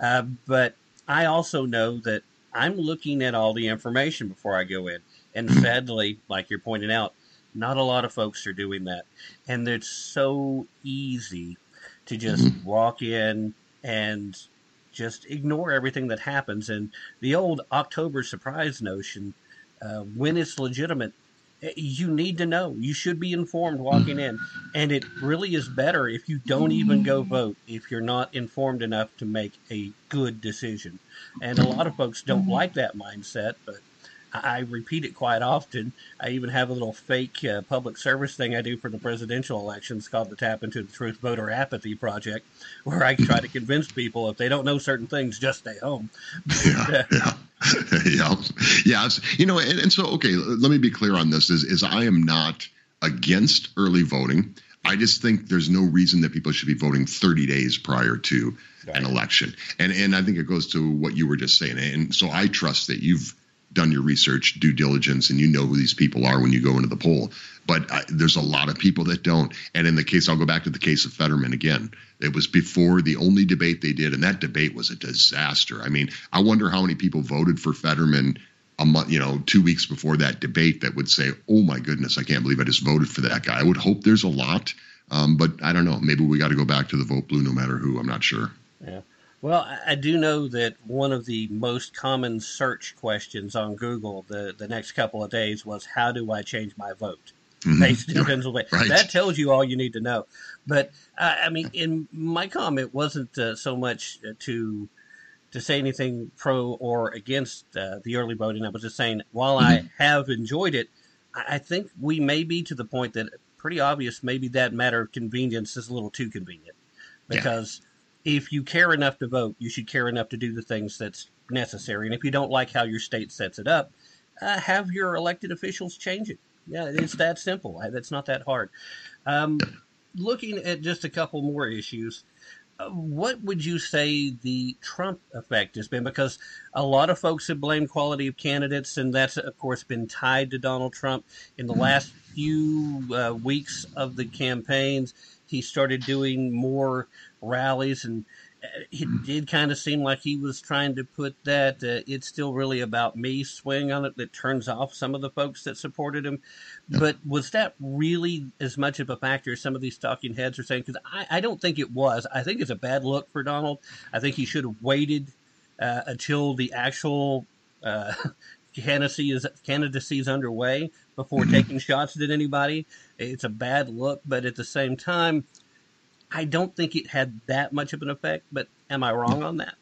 Uh, but I also know that I'm looking at all the information before I go in, and sadly, like you're pointing out, not a lot of folks are doing that, and it's so easy to just mm-hmm. walk in and just ignore everything that happens. And the old October surprise notion uh, when it's legitimate, you need to know. You should be informed walking in. And it really is better if you don't even go mm-hmm. vote if you're not informed enough to make a good decision. And a lot of folks don't mm-hmm. like that mindset, but I repeat it quite often. I even have a little fake uh, public service thing I do for the presidential elections called the Tapp into the Truth Voter Apathy Project, where I try to convince people if they don't know certain things, just stay home. yeah, yeah. yeah, yeah. You know, and, and so okay, let me be clear on this: is is I am not against early voting. I just think there's no reason that people should be voting 30 days prior to right. an election. And and I think it goes to what you were just saying. And so I trust that you've done your research, due diligence, and you know who these people are when you go into the poll. But I, there's a lot of people that don't. And in the case, I'll go back to the case of Fetterman again. It was before the only debate they did, and that debate was a disaster. I mean, I wonder how many people voted for Fetterman a month, you know, two weeks before that debate that would say, "Oh my goodness, I can't believe I just voted for that guy." I would hope there's a lot, um, but I don't know. Maybe we got to go back to the vote blue, no matter who. I'm not sure. Yeah. Well, I do know that one of the most common search questions on Google the, the next couple of days was, How do I change my vote? Mm-hmm. Based in Pennsylvania. Right. That tells you all you need to know. But, uh, I mean, in my comment wasn't uh, so much uh, to to say anything pro or against uh, the early voting. I was just saying, while mm-hmm. I have enjoyed it, I think we may be to the point that pretty obvious maybe that matter of convenience is a little too convenient because. Yeah if you care enough to vote, you should care enough to do the things that's necessary. And if you don't like how your state sets it up, uh, have your elected officials change it. Yeah, it's that simple. That's not that hard. Um, looking at just a couple more issues, uh, what would you say the Trump effect has been? Because a lot of folks have blamed quality of candidates, and that's of course been tied to Donald Trump. In the last few uh, weeks of the campaigns, he started doing more rallies, and uh, it hmm. did kind of seem like he was trying to put that uh, it's still really about me swing on it that turns off some of the folks that supported him. But was that really as much of a factor as some of these talking heads are saying? Because I, I, don't think it was. I think it's a bad look for Donald. I think he should have waited uh, until the actual uh, candidacy is candidacy is underway before mm-hmm. taking shots at anybody. It's a bad look, but at the same time, I don't think it had that much of an effect, but am I wrong on that?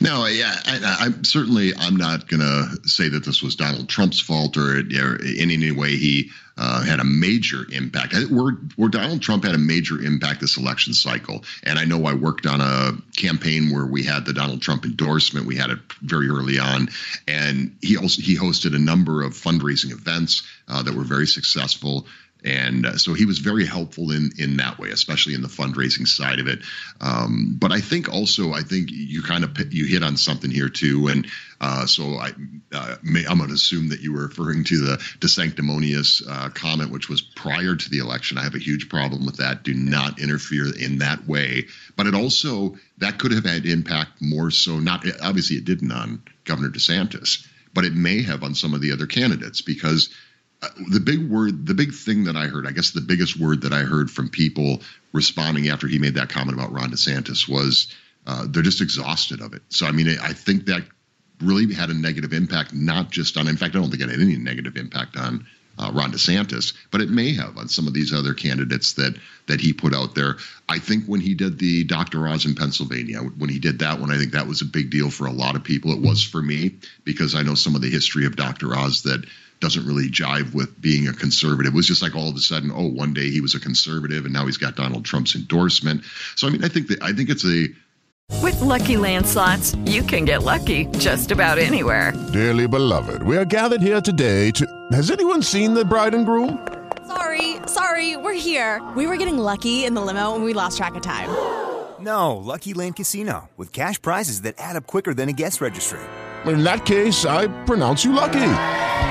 No, yeah, I, am certainly I'm not going to say that this was Donald Trump's fault or, or in any way he uh, had a major impact. Where, where Donald Trump had a major impact this election cycle, and I know I worked on a campaign where we had the Donald Trump endorsement. We had it very early on, and he also he hosted a number of fundraising events uh, that were very successful and uh, so he was very helpful in in that way, especially in the fundraising side of it. Um, but I think also, I think you kind of you hit on something here too, and uh, so I uh, may, I'm going to assume that you were referring to the de sanctimonious uh, comment, which was prior to the election. I have a huge problem with that. Do not interfere in that way. But it also that could have had impact more so. Not obviously it didn't on Governor DeSantis, but it may have on some of the other candidates because the big word, the big thing that I heard, I guess the biggest word that I heard from people responding after he made that comment about Ron DeSantis was uh, they're just exhausted of it. So, I mean, I think that really had a negative impact, not just on, in fact, I don't think it had any negative impact on uh, Ron DeSantis, but it may have on some of these other candidates that that he put out there. I think when he did the Dr. Oz in Pennsylvania, when he did that one, I think that was a big deal for a lot of people. It was for me because I know some of the history of Dr. Oz that doesn't really jive with being a conservative. It was just like all of a sudden, oh, one day he was a conservative and now he's got Donald Trump's endorsement. So I mean, I think that I think it's a with lucky landslots, you can get lucky just about anywhere. Dearly beloved, we are gathered here today to. Has anyone seen the bride and groom? Sorry, sorry, we're here. We were getting lucky in the limo and we lost track of time. No, Lucky Land Casino with cash prizes that add up quicker than a guest registry. In that case, I pronounce you lucky.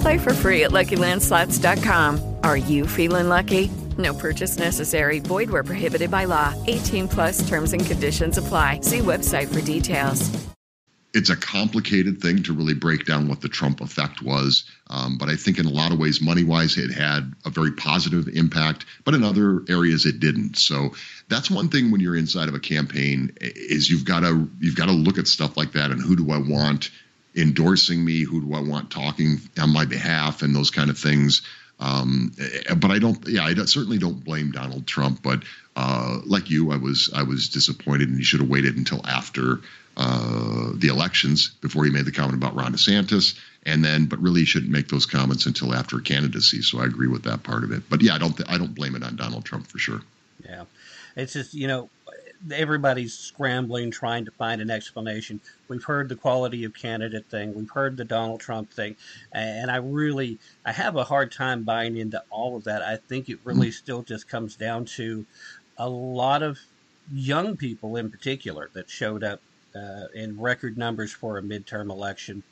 Play for free at LuckyLandSlots.com. Are you feeling lucky? No purchase necessary. Void where prohibited by law. 18 plus terms and conditions apply. See website for details. It's a complicated thing to really break down what the Trump effect was. Um, but I think in a lot of ways, money wise, it had a very positive impact, but in other areas it didn't. So that's one thing when you're inside of a campaign is you've got to you've got to look at stuff like that and who do I want endorsing me? Who do I want talking on my behalf and those kind of things? Um, but I don't. Yeah, I don't, certainly don't blame Donald Trump. But uh, like you, I was I was disappointed, and he should have waited until after uh, the elections before he made the comment about Ron DeSantis. And then, but really, he shouldn't make those comments until after candidacy. So I agree with that part of it. But yeah, I don't. Th- I don't blame it on Donald Trump for sure. Yeah, it's just you know everybody's scrambling trying to find an explanation. We've heard the quality of candidate thing. We've heard the Donald Trump thing, and I really I have a hard time buying into all of that. I think it really still just comes down to a lot of young people in particular that showed up uh, in record numbers for a midterm election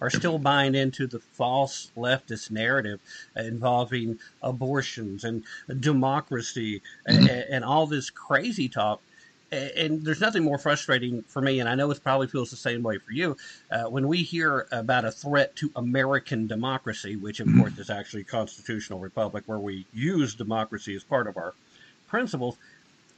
are still buying into the false leftist narrative involving abortions and democracy and, and all this crazy talk and there's nothing more frustrating for me, and I know it probably feels the same way for you, uh, when we hear about a threat to American democracy, which of course is actually a constitutional republic where we use democracy as part of our principles.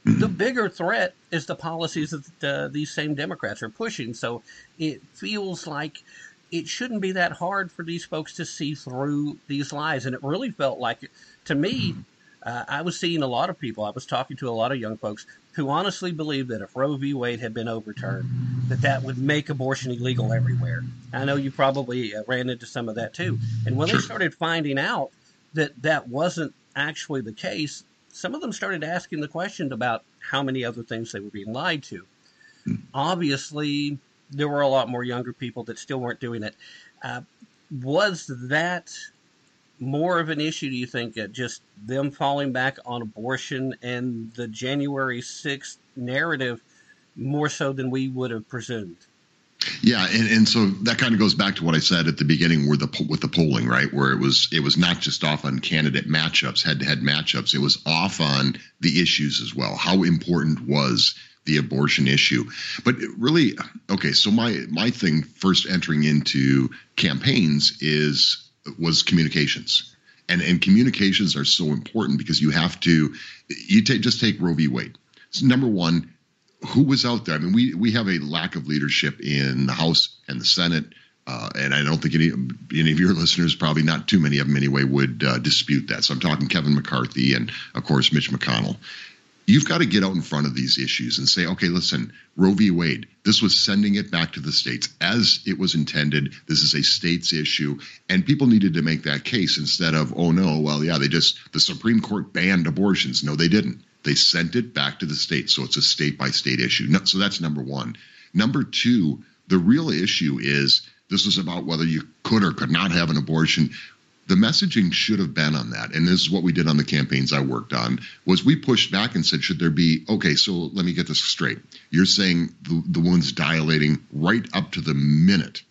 The bigger threat is the policies that uh, these same Democrats are pushing. So it feels like it shouldn't be that hard for these folks to see through these lies. And it really felt like, to me, uh, I was seeing a lot of people. I was talking to a lot of young folks who honestly believe that if Roe v. Wade had been overturned, that that would make abortion illegal everywhere. I know you probably uh, ran into some of that too. And when they started finding out that that wasn't actually the case, some of them started asking the question about how many other things they were being lied to. Obviously, there were a lot more younger people that still weren't doing it. Uh, was that more of an issue, do you think, at just them falling back on abortion and the January 6th narrative more so than we would have presumed? Yeah, and, and so that kind of goes back to what I said at the beginning, where the with the polling, right, where it was it was not just off on candidate matchups, head to head matchups, it was off on the issues as well. How important was the abortion issue? But really, okay, so my my thing first entering into campaigns is was communications. And, and communications are so important because you have to you take just take Roe v. Wade. So number one, who was out there? I mean, we we have a lack of leadership in the House and the Senate. Uh, and I don't think any, any of your listeners, probably not too many of them anyway, would uh, dispute that. So I'm talking Kevin McCarthy and, of course, Mitch McConnell. You've got to get out in front of these issues and say, okay, listen, Roe v. Wade, this was sending it back to the states as it was intended. This is a states issue. And people needed to make that case instead of, oh no, well, yeah, they just, the Supreme Court banned abortions. No, they didn't. They sent it back to the states. So it's a state by state issue. So that's number one. Number two, the real issue is this is about whether you could or could not have an abortion the messaging should have been on that. And this is what we did on the campaigns i worked on was we pushed back and said should there be okay so let me get this straight. You're saying the, the woman's dilating right up to the minute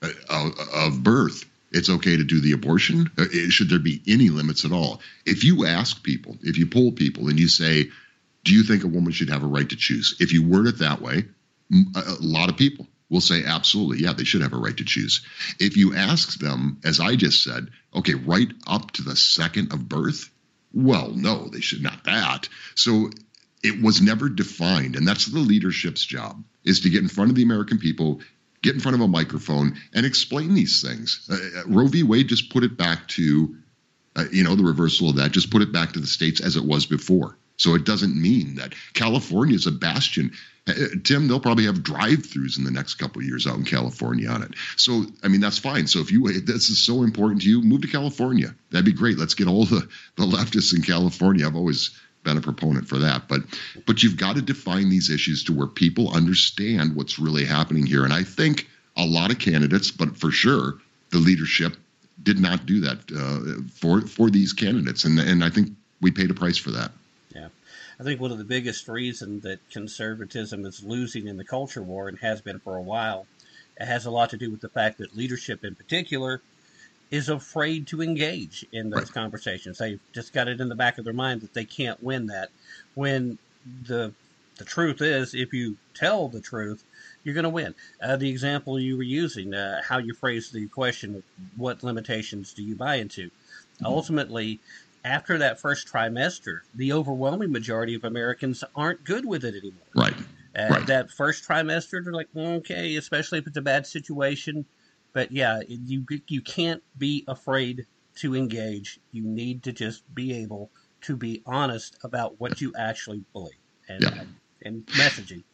uh, of, of birth. It's okay to do the abortion? Uh, should there be any limits at all? If you ask people if you poll people and you say do you think a woman should have a right to choose? If you word it that way a lot of people will say absolutely. Yeah they should have a right to choose. If you ask them as i just said okay right up to the second of birth? Well no they should not that. So it was never defined and that's the leadership's job is to get in front of the american people get in front of a microphone and explain these things. Uh, uh, roe v. Wade just put it back to uh, you know the reversal of that just put it back to the states as it was before. So it doesn't mean that california is a bastion Tim, they'll probably have drive-throughs in the next couple years out in California on it. So, I mean, that's fine. So, if you if this is so important to you, move to California. That'd be great. Let's get all the the leftists in California. I've always been a proponent for that. But but you've got to define these issues to where people understand what's really happening here. And I think a lot of candidates, but for sure the leadership did not do that uh, for for these candidates, and and I think we paid a price for that. I think one of the biggest reasons that conservatism is losing in the culture war and has been for a while, it has a lot to do with the fact that leadership in particular is afraid to engage in those conversations. They've just got it in the back of their mind that they can't win that. When the the truth is, if you tell the truth, you're going to win. Uh, the example you were using, uh, how you phrased the question, what limitations do you buy into? Ultimately, after that first trimester, the overwhelming majority of Americans aren't good with it anymore. Right. Uh, That first trimester, they're like, okay, especially if it's a bad situation. But yeah, you you can't be afraid to engage. You need to just be able to be honest about what you actually believe and Yeah. and messaging.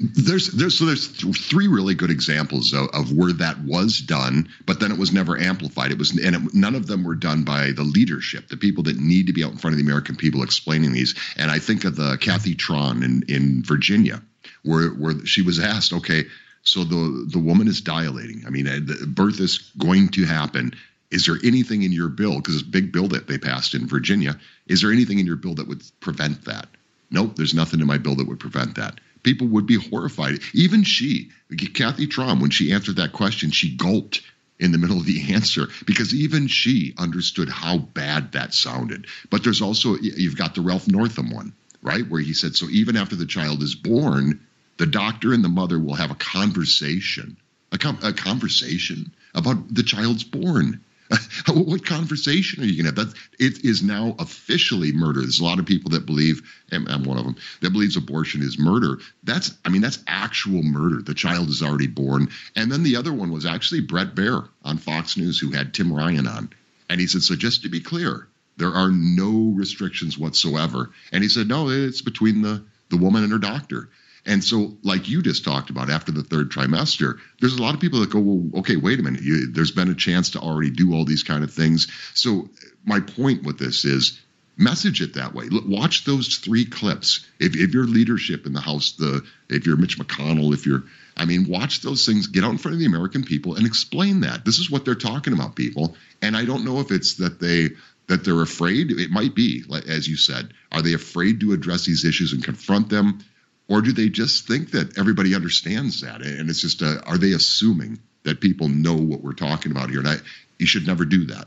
There's there's so there's th- three really good examples of, of where that was done, but then it was never amplified. It was and it, none of them were done by the leadership, the people that need to be out in front of the American people explaining these. And I think of the Kathy Tran in in Virginia, where where she was asked, okay, so the the woman is dilating. I mean, uh, the birth is going to happen. Is there anything in your bill? Because it's a big bill that they passed in Virginia. Is there anything in your bill that would prevent that? Nope, there's nothing in my bill that would prevent that. People would be horrified. Even she, Kathy Tran, when she answered that question, she gulped in the middle of the answer because even she understood how bad that sounded. But there's also, you've got the Ralph Northam one, right? Where he said, so even after the child is born, the doctor and the mother will have a conversation, a, com- a conversation about the child's born. what conversation are you going to have? That it is now officially murder. There's a lot of people that believe, and I'm one of them, that believes abortion is murder. That's, I mean, that's actual murder. The child is already born. And then the other one was actually Bret Baier on Fox News, who had Tim Ryan on, and he said, so just to be clear, there are no restrictions whatsoever. And he said, no, it's between the the woman and her doctor. And so, like you just talked about, after the third trimester, there's a lot of people that go, well, okay, wait a minute. You, there's been a chance to already do all these kind of things. So, my point with this is message it that way. Watch those three clips. If, if your leadership in the House, the if you're Mitch McConnell, if you're, I mean, watch those things. Get out in front of the American people and explain that this is what they're talking about, people. And I don't know if it's that they that they're afraid. It might be, as you said, are they afraid to address these issues and confront them? Or do they just think that everybody understands that? And it's just a, are they assuming that people know what we're talking about here? And I, you should never do that.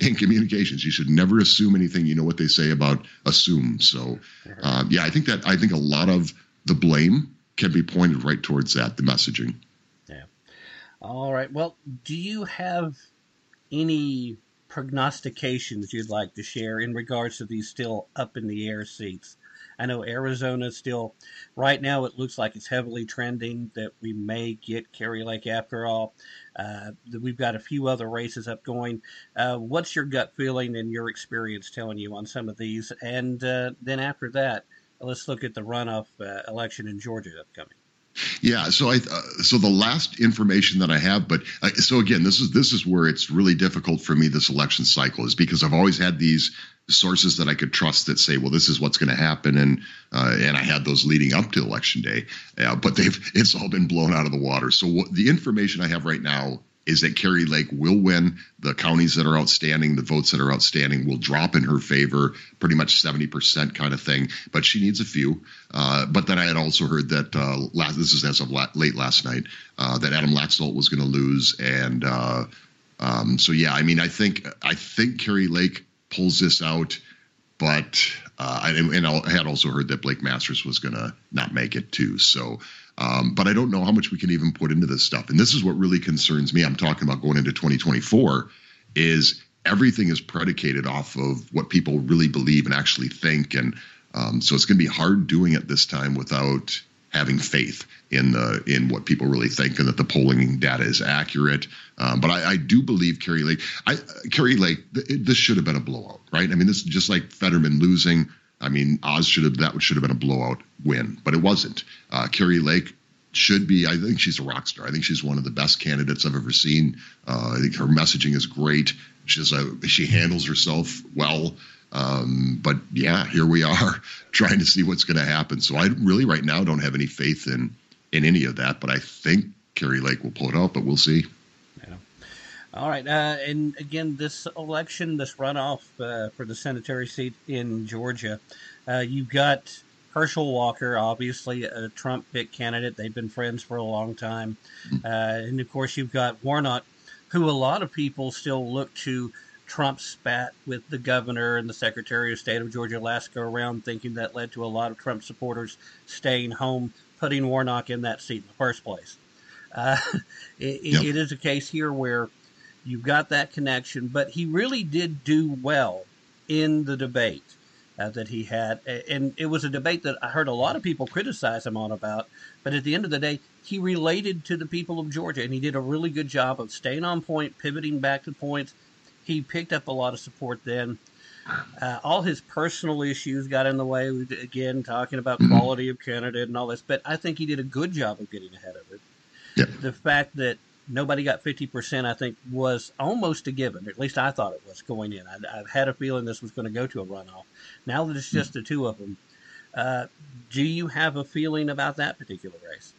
In communications you should never assume anything. You know what they say about assume. So um, yeah i think that i think a lot of the blame can be pointed right towards that the messaging. Yeah. All right. Well, do you have any prognostications you'd like to share in regards to these still up in the air seats? I know Arizona still, right now, it looks like it's heavily trending that we may get Kari Lake after all. Uh, we've got a few other races up going. Uh, what's your gut feeling and your experience telling you on some of these? And uh, then after that, let's look at the runoff uh, election in Georgia upcoming. Yeah, so I uh, so the last information that I have, but uh, so again, this is this is where it's really difficult for me this election cycle is because I've always had these sources that I could trust that say, well, this is what's going to happen, and uh, and I had those leading up to election day, uh, but they've it's all been blown out of the water. So what, the information I have right now is that Kari Lake will win. The counties that are outstanding, the votes that are outstanding will drop in her favor, pretty much 70% kind of thing. But she needs a few. Uh, but then I had also heard that, uh, last, this is as of la- late last night, uh, that Adam Laxalt was going to lose. And uh, um, so, yeah, I mean, I think, I think Kari Lake pulls this out. But uh, and, and I had also heard that Blake Masters was going to not make it too. So, um, but I don't know how much we can even put into this stuff. And this is what really concerns me. I'm talking about going into 2024 is everything is predicated off of what people really believe and actually think. And um, so it's going to be hard doing it this time without having faith in the in what people really think and that the polling data is accurate. Um, but I, I, do believe Kari Lake. I Kari Lake. Th- this should have been a blowout, right? I mean, this is just like Fetterman losing. I mean, Oz should have that should have been a blowout win, but it wasn't. Uh, Kari Lake should be. I think she's a rock star. I think she's one of the best candidates I've ever seen. Uh, I think her messaging is great. She's a she handles herself well. Um, but yeah, here we are trying to see what's going to happen. So I really right now don't have any faith in in any of that. But I think Kari Lake will pull it out. But we'll see. Yeah. All right, uh, and again, this election, this runoff uh, for the senatary seat in Georgia, uh, you've got Herschel Walker, obviously a Trump pick candidate. They've been friends for a long time, uh, and of course, you've got Warnock, who a lot of people still look to Trump spat with the governor and the Secretary of State of Georgia go around, thinking that led to a lot of Trump supporters staying home, putting Warnock in that seat in the first place. Uh, it, yep. it is a case here where you've got that connection, but he really did do well in the debate uh, that he had. And it was a debate that I heard a lot of people criticize him on about, but at the end of the day, he related to the people of Georgia and he did a really good job of staying on point, pivoting back to points he picked up a lot of support then. Uh, all his personal issues got in the way. Again, talking about mm-hmm. quality of candidate and all this, but I think he did a good job of getting ahead of it. Yep. The fact that nobody got 50%, I think, was almost a given. At least I thought it was going in. I, have had a feeling this was going to go to a runoff. Now that it's just mm-hmm. the two of them, uh, do you have a feeling about that particular race?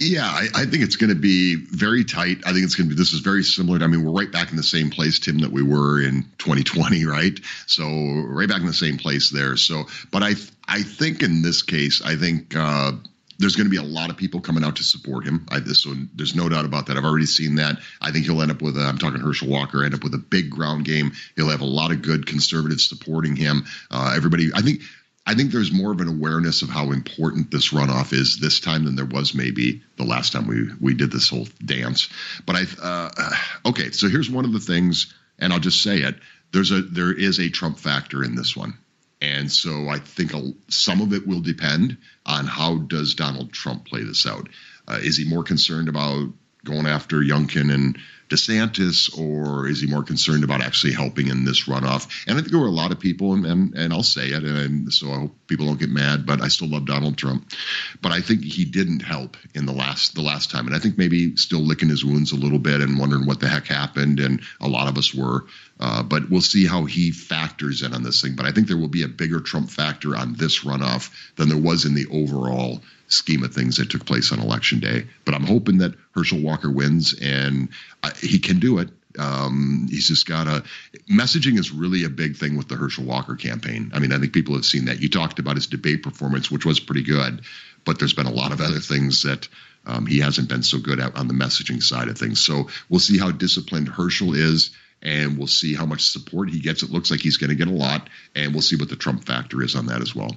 Yeah, I, I, think it's going to be very tight. I think it's going to be. This is very similar. To, I mean, we're right back in the same place, Tim, that we were in 2020, right? So right back in the same place there. So, but I, I think in this case, I think. Uh, there's going to be a lot of people coming out to support him. I, this so there's no doubt about that. I've already seen that. I think he'll end up with, a, I'm talking Herschel Walker, end up with a big ground game. He'll have a lot of good conservatives supporting him. Uh, everybody, I think I think there's more of an awareness of how important this runoff is this time than there was maybe the last time we we did this whole dance. But I uh, okay, so here's one of the things, and I'll just say it. There's a there is a Trump factor in this one, and so I think some of it will depend on how does Donald Trump play this out. Uh, is he more concerned about going after Youngkin and DeSantis, or is he more concerned about actually helping in this runoff? And I think there were a lot of people, and and, and I'll say it, and so I hope people don't get mad, but I still love Donald Trump. But I think he didn't help in the last the last time, and I think maybe still licking his wounds a little bit and wondering what the heck happened, and a lot of us were. Uh, but we'll see how he factors in on this thing. But I think there will be a bigger Trump factor on this runoff than there was in the overall scheme of things that took place on election day. But I'm hoping that Herschel Walker wins, and I, he can do it. Um, he's just got a messaging is really a big thing with the Herschel Walker campaign. I mean, I think people have seen that. You talked about his debate performance, which was pretty good, but there's been a lot of other things that um, he hasn't been so good at on the messaging side of things. So we'll see how disciplined Herschel is and we'll see how much support he gets. It looks like he's going to get a lot, and we'll see what the Trump factor is on that as well.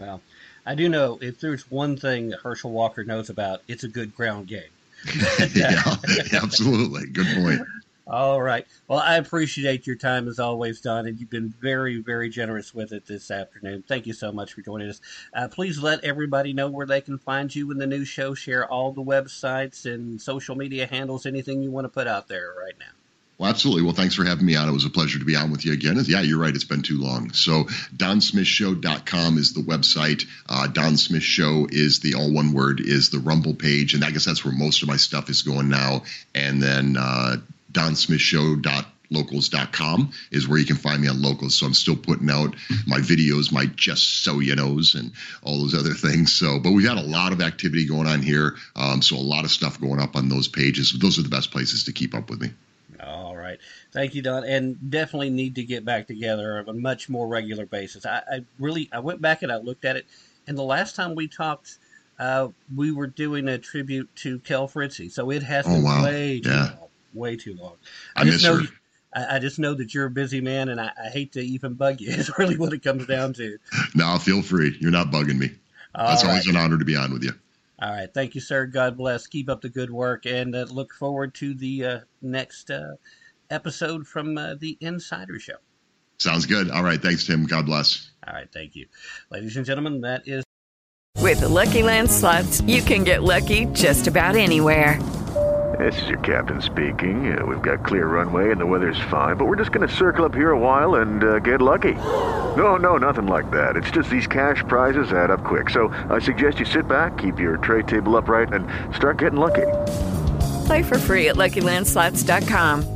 Wow. I do know if there's one thing Herschel Walker knows about, it's a good ground game. yeah, absolutely. Good point. All right. Well, I appreciate your time as always, Don, and you've been very, very generous with it this afternoon. Thank you so much for joining us. Uh, please let everybody know where they can find you in the new show. Share all the websites and social media handles, anything you want to put out there right now. Well, absolutely. Well, thanks for having me on. It was a pleasure to be on with you again. Yeah, you're right. It's been too long. So, DonSmithShow.com is the website. Uh, Don Smith Show is the all one word is the Rumble page, and I guess that's where most of my stuff is going now. And then uh, DonSmithShow.locals.com is where you can find me on locals. So I'm still putting out my videos, my just so you knows, and all those other things. So, but we've had a lot of activity going on here. Um, so a lot of stuff going up on those pages. Those are the best places to keep up with me. Right. Thank you, Don. And definitely need to get back together on a much more regular basis. I, I really, I went back and I looked at it. And the last time we talked, uh, we were doing a tribute to Kel Fritzy. So it has Oh, been wow. way too Yeah. long. Way too long. I just miss know, her. I, I just know that you're a busy man, and I, I hate to even bug you. Is really what it comes down to. Now, feel free. You're not bugging me. All It's right. always an honor to be on with you. All right. Thank you, sir. God bless. Keep up the good work, and uh, look forward to the uh, next uh, episode from uh, the Insider Show. Sounds good. All right. Thanks, Tim. God bless. All right. Thank you, ladies and gentlemen. That is. With the Lucky Land slots, you can get lucky just about anywhere. This is your captain speaking. Uh, we've got clear runway and the weather's fine, but we're just going to circle up here a while and uh, get lucky. No, no, nothing like that. It's just these cash prizes add up quick. So I suggest you sit back, keep your tray table upright, and start getting lucky. Play for free at LuckyLandSlots.com.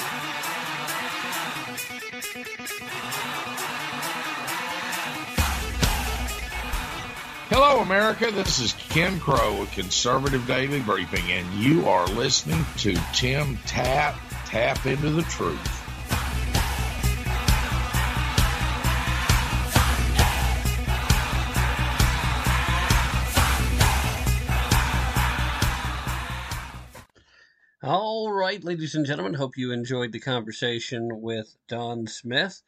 Hello, America. This is Ken Crow with Conservative Daily Briefing, and you are listening to Tim Tapp Tapp into the Truth. All right, ladies and gentlemen. Hope you enjoyed the conversation with Don Smith.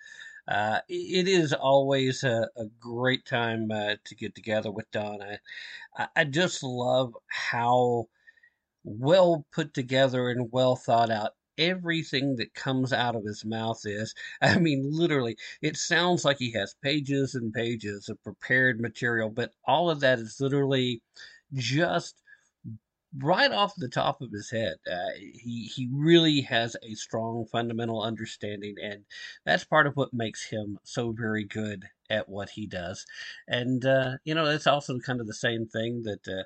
Uh, it is always a, a great time uh, to get together with Don. I, I- I just love how well put together and well thought out everything that comes out of his mouth is. I mean, literally, it sounds like he has pages and pages of prepared material, but all of that is literally just right off the top of his head. Uh, he he really has a strong fundamental understanding, and that's part of what makes him so very good at what he does. And uh, you know, it's also kind of the same thing that uh,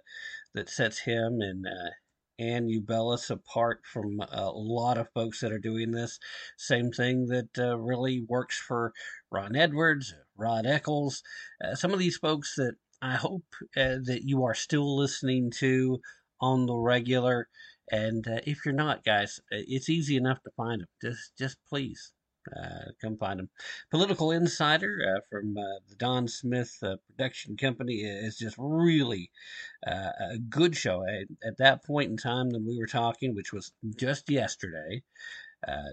that sets him and. Uh, Ann Ubellis apart from a lot of folks that are doing this. Same thing that uh, really works for Ron Edwards, Rod Eccles, uh, some of these folks that I hope uh, that you are still listening to on the regular. And uh, if you're not, guys, uh, it's easy enough to find them. Just, just please uh, come find them. Political Insider uh, from uh, the Don Smith uh, production company is just really a good show. At, at that point in time when we were talking, which was just yesterday,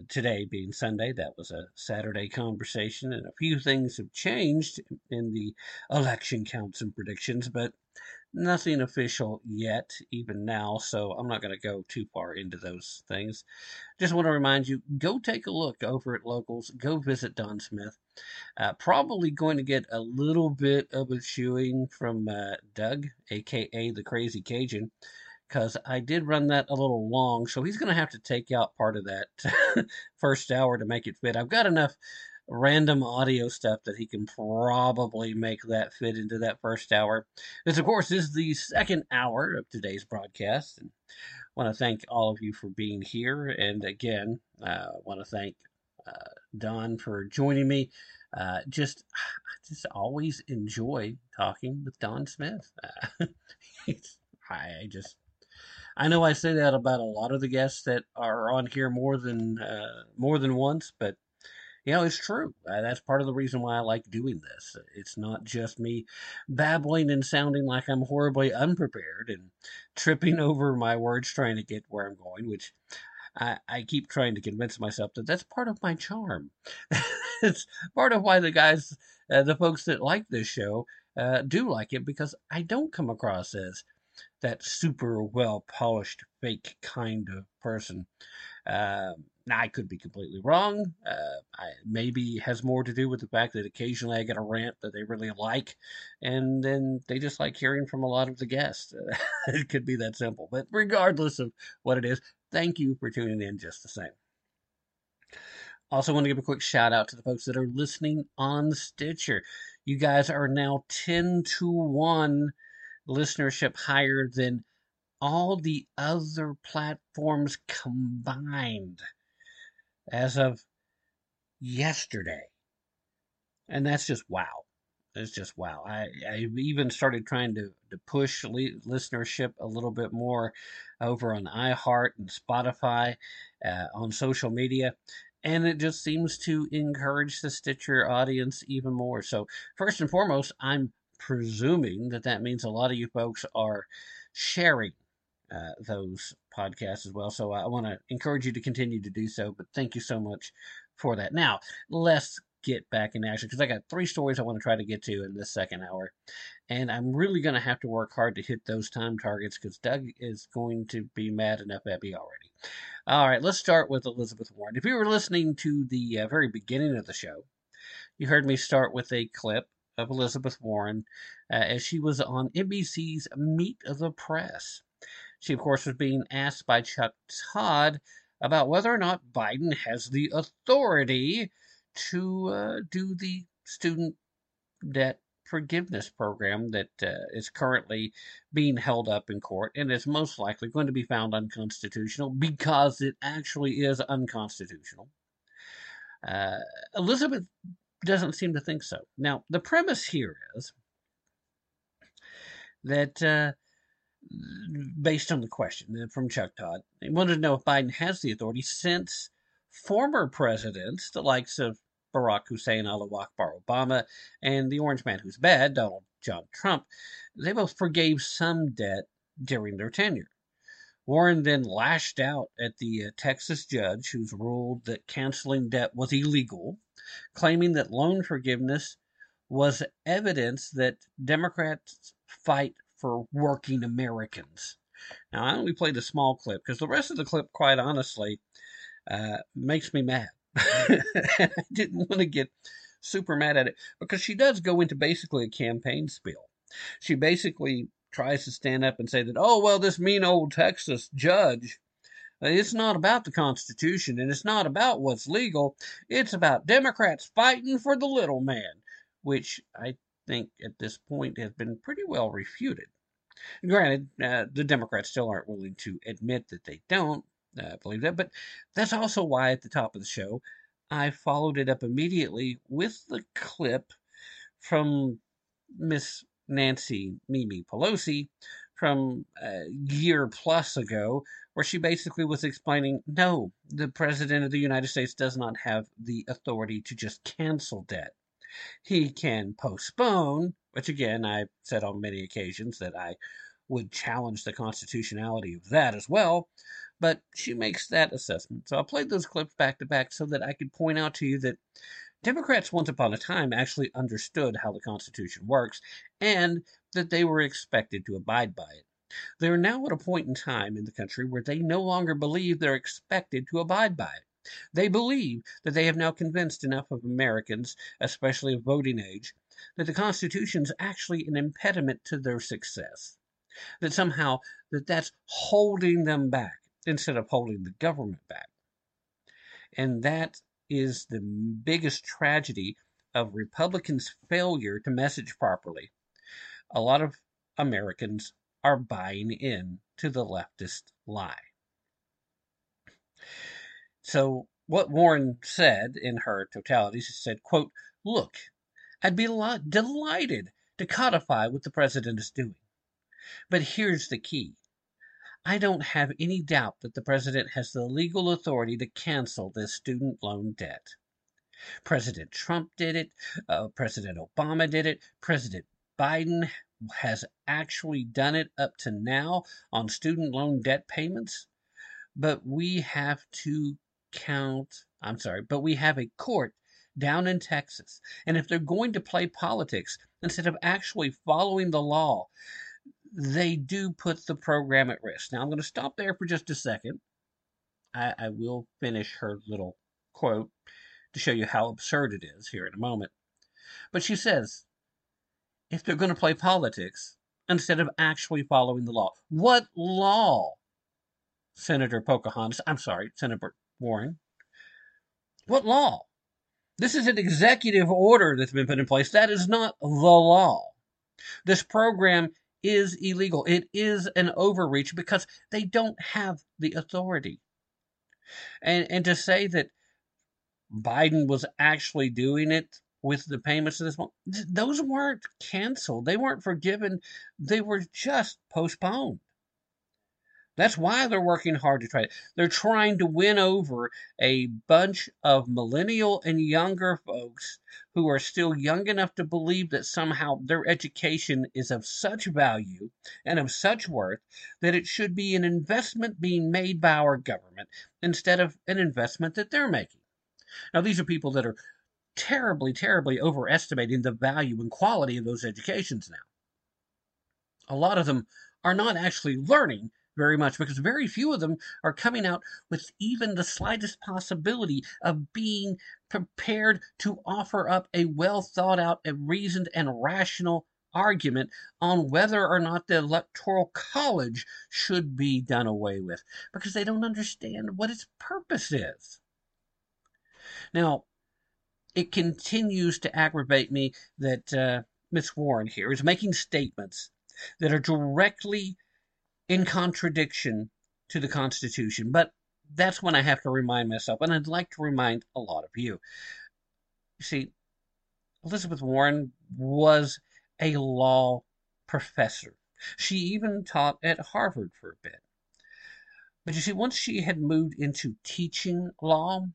today being Sunday, that was a Saturday conversation, and a few things have changed in the election counts and predictions, but nothing official yet, even now, so I'm not going to go too far into those things. Just want to remind you go take a look over at locals, go visit Don Smith. Uh, probably going to get a little bit of a chewing from uh, Doug, aka the Crazy Cajun, because I did run that a little long, so he's going to have to take out part of that first hour to make it fit. I've got enough random audio stuff that he can probably make that fit into that first hour. This, of course, is the second hour of today's broadcast. And I want to thank all of you for being here. And again, uh, want to thank uh, Don for joining me. Uh, just, I just always enjoy talking with Don Smith. Uh, I just, I know I say that about a lot of the guests that are on here more than uh, more than once, but you know it's true. Uh, that's part of the reason why I like doing this. It's not just me babbling and sounding like I'm horribly unprepared and tripping over my words trying to get where I'm going, which I, I keep trying to convince myself that that's part of my charm. it's part of why the guys, uh, the folks that like this show, uh, do like it because I don't come across as that super well polished fake kind of person. Uh, now I could be completely wrong. Uh, I, maybe has more to do with the fact that occasionally I get a rant that they really like, and then they just like hearing from a lot of the guests. it could be that simple. But regardless of what it is, thank you for tuning in just the same. Also, want to give a quick shout out to the folks that are listening on Stitcher. You guys are now 10 to 1 listenership higher than all the other platforms combined as of yesterday. And that's just wow. It's just wow. I, I even started trying to, to push li- listenership a little bit more over on iHeart and Spotify, uh, on social media. And it just seems to encourage the Stitcher audience even more. So, first and foremost, I'm presuming that that means a lot of you folks are sharing uh, those podcasts as well. So I want to encourage you to continue to do so. But thank you so much for that. Now, let's get back in action because I got three stories I want to try to get to in this second hour. And I'm really going to have to work hard to hit those time targets because Doug is going to be mad enough at me already. All right, let's start with Elizabeth Warren. If you were listening to the uh, very beginning of the show, you heard me start with a clip of Elizabeth Warren uh, as she was on NBC's Meet the Press. She, of course, was being asked by Chuck Todd about whether or not Biden has the authority to uh, do the student debt forgiveness program that uh, is currently being held up in court and is most likely going to be found unconstitutional because it actually is unconstitutional. Uh, Elizabeth doesn't seem to think so. Now, the premise here is that, uh, based on the question uh, from Chuck Todd, he wanted to know if Biden has the authority since former presidents, the likes of Barack Hussein, Allah Akbar Obama, and the Orange Man Who's Bad, Donald John Trump, they both forgave some debt during their tenure. Warren then lashed out at the uh, Texas judge who's ruled that canceling debt was illegal, claiming that loan forgiveness was evidence that Democrats fight for working Americans. Now, I only played a small clip because the rest of the clip, quite honestly, uh, makes me mad. I didn't want to get super mad at it because she does go into basically a campaign spiel. She basically tries to stand up and say that, oh, well, this mean old Texas judge, uh, it's not about the Constitution and it's not about what's legal. It's about Democrats fighting for the little man, which I think at this point has been pretty well refuted. Granted, uh, the Democrats still aren't willing to admit that they don't uh, believe that, but that's also why at the top of the show I followed it up immediately with the clip from Miss Nancy Mimi Pelosi from a year plus ago, where she basically was explaining no, the President of the United States does not have the authority to just cancel debt. He can postpone, which again, I've said on many occasions that I would challenge the constitutionality of that as well. But she makes that assessment. So I played those clips back to back so that I could point out to you that Democrats once upon a time actually understood how the Constitution works and that they were expected to abide by it. They are now at a point in time in the country where they no longer believe they're expected to abide by it. They believe that they have now convinced enough of Americans, especially of voting age, that the Constitution is actually an impediment to their success. That somehow that that's holding them back instead of holding the government back. And that is the biggest tragedy of Republicans' failure to message properly. A lot of Americans are buying in to the leftist lie. So what Warren said in her totality, she said, quote, look, I'd be li- delighted to codify what the president is doing. But here's the key. I don't have any doubt that the president has the legal authority to cancel this student loan debt. President Trump did it. Uh, President Obama did it. President Biden has actually done it up to now on student loan debt payments. But we have to count, I'm sorry, but we have a court down in Texas. And if they're going to play politics instead of actually following the law, they do put the program at risk. Now, I'm going to stop there for just a second. I, I will finish her little quote to show you how absurd it is here in a moment. But she says, if they're going to play politics instead of actually following the law, what law, Senator Pocahontas? I'm sorry, Senator Warren. What law? This is an executive order that's been put in place. That is not the law. This program is illegal. It is an overreach because they don't have the authority. And and to say that Biden was actually doing it with the payments of this month, those weren't canceled. They weren't forgiven. They were just postponed. That's why they're working hard to try. It. They're trying to win over a bunch of millennial and younger folks who are still young enough to believe that somehow their education is of such value and of such worth that it should be an investment being made by our government instead of an investment that they're making. Now, these are people that are terribly, terribly overestimating the value and quality of those educations now. A lot of them are not actually learning very much because very few of them are coming out with even the slightest possibility of being prepared to offer up a well thought out and reasoned and rational argument on whether or not the electoral college should be done away with because they don't understand what its purpose is. Now, it continues to aggravate me that uh, Miss Warren here is making statements that are directly in contradiction to the Constitution. But that's when I have to remind myself, and I'd like to remind a lot of you. You see, Elizabeth Warren was a law professor. She even taught at Harvard for a bit. But you see, once she had moved into teaching law,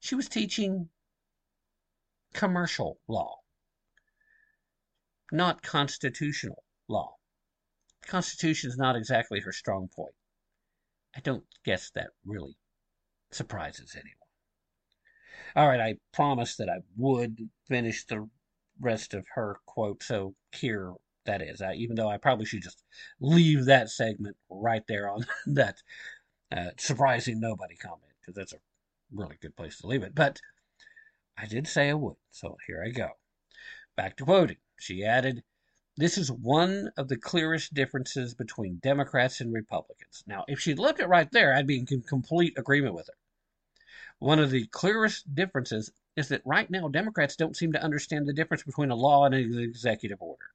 she was teaching commercial law, not constitutional law. The Constitution is not exactly her strong point. I don't guess that really surprises anyone. All right, I promised that I would finish the rest of her quote, so here that is. I, even though I probably should just leave that segment right there on that uh, surprising nobody comment, because that's a really good place to leave it. But I did say I would, so here I go. Back to quoting. She added, this is one of the clearest differences between Democrats and Republicans. Now, if she'd left it right there, I'd be in complete agreement with her. One of the clearest differences is that right now Democrats don't seem to understand the difference between a law and an executive order.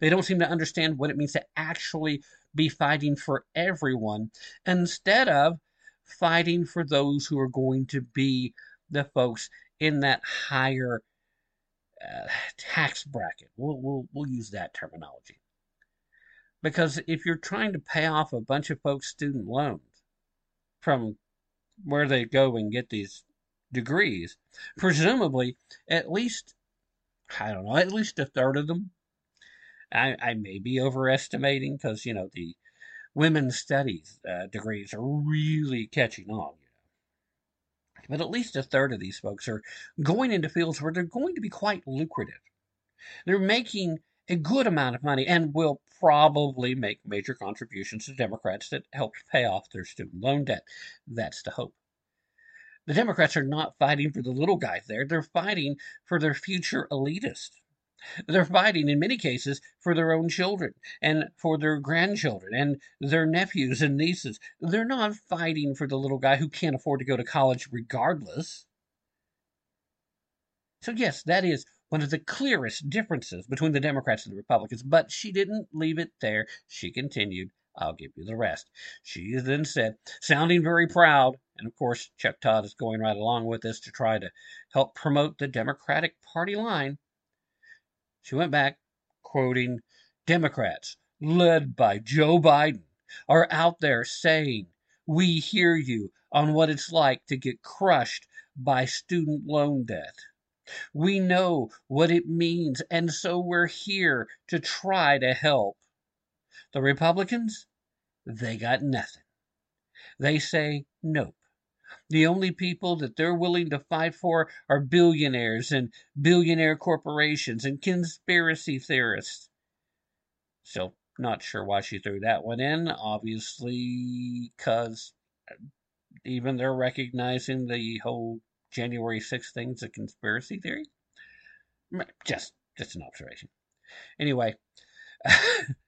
They don't seem to understand what it means to actually be fighting for everyone instead of fighting for those who are going to be the folks in that higher uh, tax bracket. We'll, we'll, we'll use that terminology. Because if you're trying to pay off a bunch of folks' student loans from where they go and get these degrees, presumably at least, I don't know, at least a third of them. I, I may be overestimating because, you know, the women's studies uh, degrees are really catching on. But at least a third of these folks are going into fields where they're going to be quite lucrative. They're making a good amount of money and will probably make major contributions to Democrats that help pay off their student loan debt. That's the hope. The Democrats are not fighting for the little guys there. They're fighting for their future elitists. They're fighting, in many cases, for their own children and for their grandchildren and their nephews and nieces. They're not fighting for the little guy who can't afford to go to college regardless. So, yes, that is one of the clearest differences between the Democrats and the Republicans. But she didn't leave it there. She continued, I'll give you the rest. She then said, sounding very proud And of course, Chuck Todd is going right along with this to try to help promote the Democratic Party line. She went back quoting Democrats, led by Joe Biden, are out there saying, We hear you on what it's like to get crushed by student loan debt. We know what it means, and so we're here to try to help. The Republicans, they got nothing. They say nope. The only people that they're willing to fight for are billionaires and billionaire corporations and conspiracy theorists. So, not sure why she threw that one in. Obviously, because uh, even they're recognizing the whole January 6th thing's a conspiracy theory. Just, just an observation. Anyway,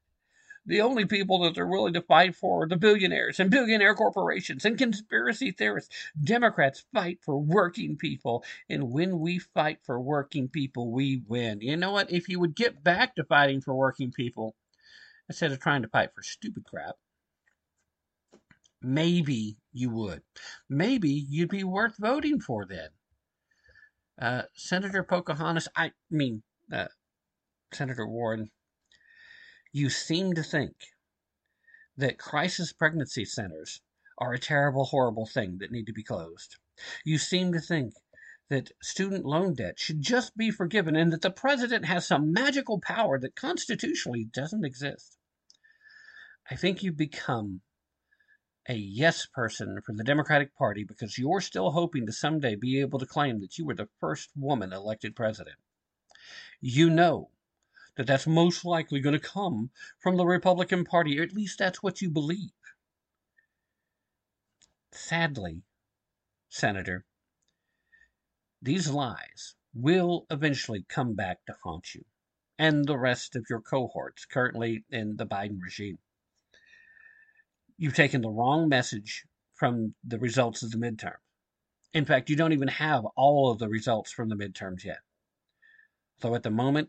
the only people that they're willing to fight for are the billionaires and billionaire corporations and conspiracy theorists. Democrats fight for working people, and when we fight for working people, we win. You know what? If you would get back to fighting for working people instead of trying to fight for stupid crap, maybe you would. Maybe you'd be worth voting for then. Uh, Senator Pocahontas, I mean, uh, Senator Warren, you seem to think that crisis pregnancy centers are a terrible, horrible thing that need to be closed. You seem to think that student loan debt should just be forgiven and that the president has some magical power that constitutionally doesn't exist. I think you've become a yes person for the Democratic Party because you're still hoping to someday be able to claim that you were the first woman elected president. You know that that's most likely going to come from the Republican Party, or at least that's what you believe. Sadly, Senator, these lies will eventually come back to haunt you and the rest of your cohorts currently in the Biden regime. You've taken the wrong message from the results of the midterm. In fact, you don't even have all of the results from the midterms yet. So at the moment,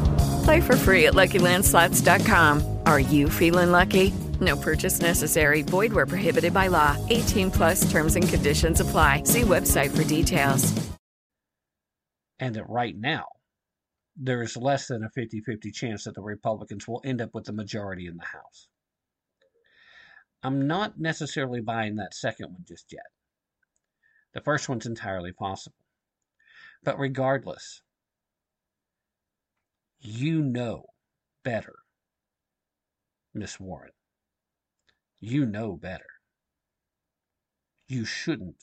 Play for free at LuckyLandSlots.com. Are you feeling lucky? No purchase necessary. Void where prohibited by law. 18 plus terms and conditions apply. See website for details. And that right now, there is less than a 50 50 chance that the Republicans will end up with the majority in the House. I'm not necessarily buying that second one just yet. The first one's entirely possible. But regardless, you know better, Miss Warren. You know better. You shouldn't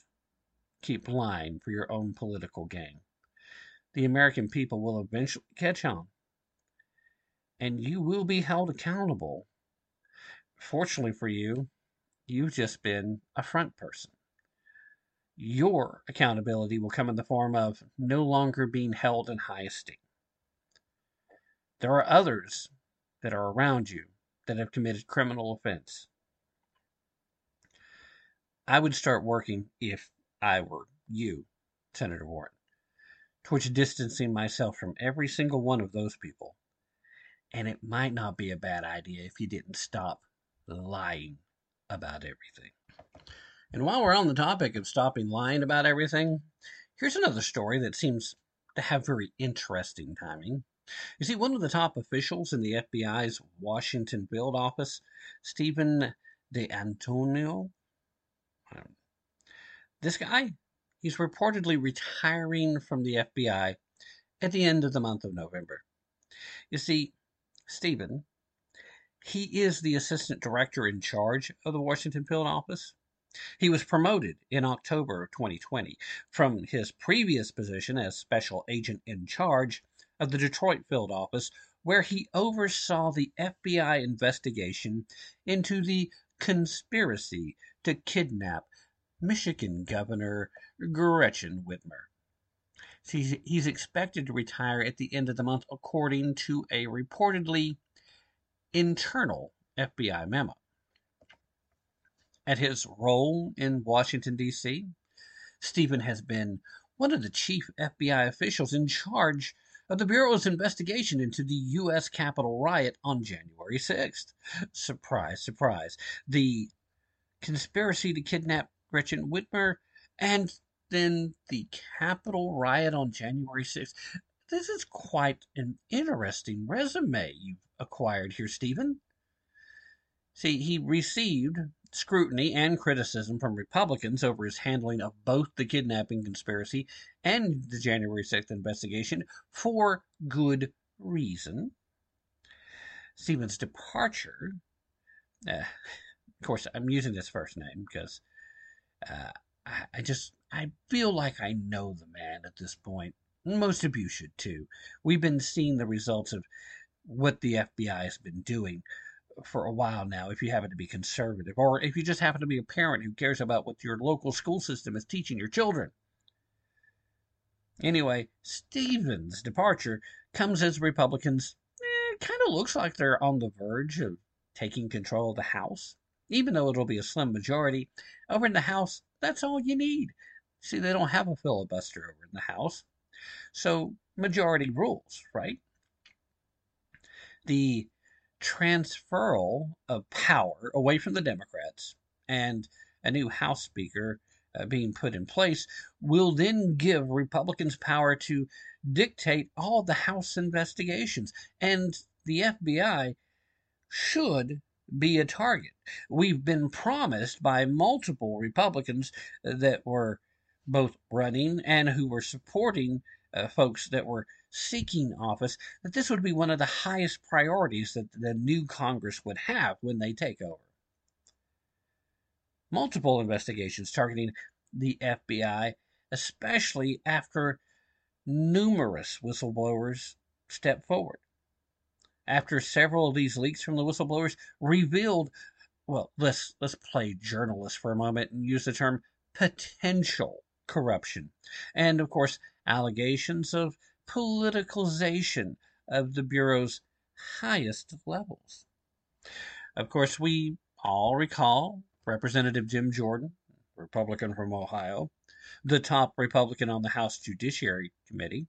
keep lying for your own political gain. The American people will eventually catch on, and you will be held accountable. Fortunately for you, you've just been a front person. Your accountability will come in the form of no longer being held in high esteem. There are others that are around you that have committed criminal offense. I would start working, if I were you, Senator Warren, towards distancing myself from every single one of those people. And it might not be a bad idea if you didn't stop lying about everything. And while we're on the topic of stopping lying about everything, here's another story that seems to have very interesting timing. You see, one of the top officials in the FBI's Washington field office, Steven D'Antuono, um, this guy, he's reportedly retiring from the FBI at the end of the month of November. You see, Steven, he is the assistant director in charge of the Washington field office. He was promoted in October of 2020 from his previous position as special agent in charge of the Detroit field office, where he oversaw the FBI investigation into the conspiracy to kidnap Michigan Governor Gretchen Whitmer. He's, expected to retire at the end of the month, according to a reportedly internal FBI memo. At his role in Washington, D.C., Steven has been one of the chief FBI officials in charge of the Bureau's investigation into the U.S. Capitol riot on January 6th. Surprise, surprise. The conspiracy to kidnap Gretchen Whitmer and then the Capitol riot on January 6th. This is quite an interesting resume you've acquired here, Steven. See, he received scrutiny and criticism from Republicans over his handling of both the kidnapping conspiracy and the January 6th investigation for good reason. Steven's departure, uh, of course, I'm using his first name because uh, I, I just I feel like I know the man at this point. Most of you should too. We've been seeing the results of what the FBI has been doing for a while now if you happen to be conservative or if you just happen to be a parent who cares about what your local school system is teaching your children. Anyway, Steven's departure comes as Republicans eh, kind of looks like they're on the verge of taking control of the House. Even though it'll be a slim majority, over in the House, that's all you need. See, they don't have a filibuster over in the House. So, majority rules, right? The transferal of power away from the Democrats and a new House Speaker uh, being put in place will then give Republicans power to dictate all the House investigations. And the FBI should be a target. We've been promised by multiple Republicans that were both running and who were supporting uh, folks that were seeking office that this would be one of the highest priorities that the new Congress would have when they take over. Multiple investigations targeting the FBI, especially after numerous whistleblowers stepped forward. After several of these leaks from the whistleblowers revealed, well, let's let's play journalist for a moment and use the term potential corruption, and of course allegations of politicalization of the Bureau's highest levels. Of course, we all recall Representative Jim Jordan, Republican from Ohio, the top Republican on the House Judiciary Committee.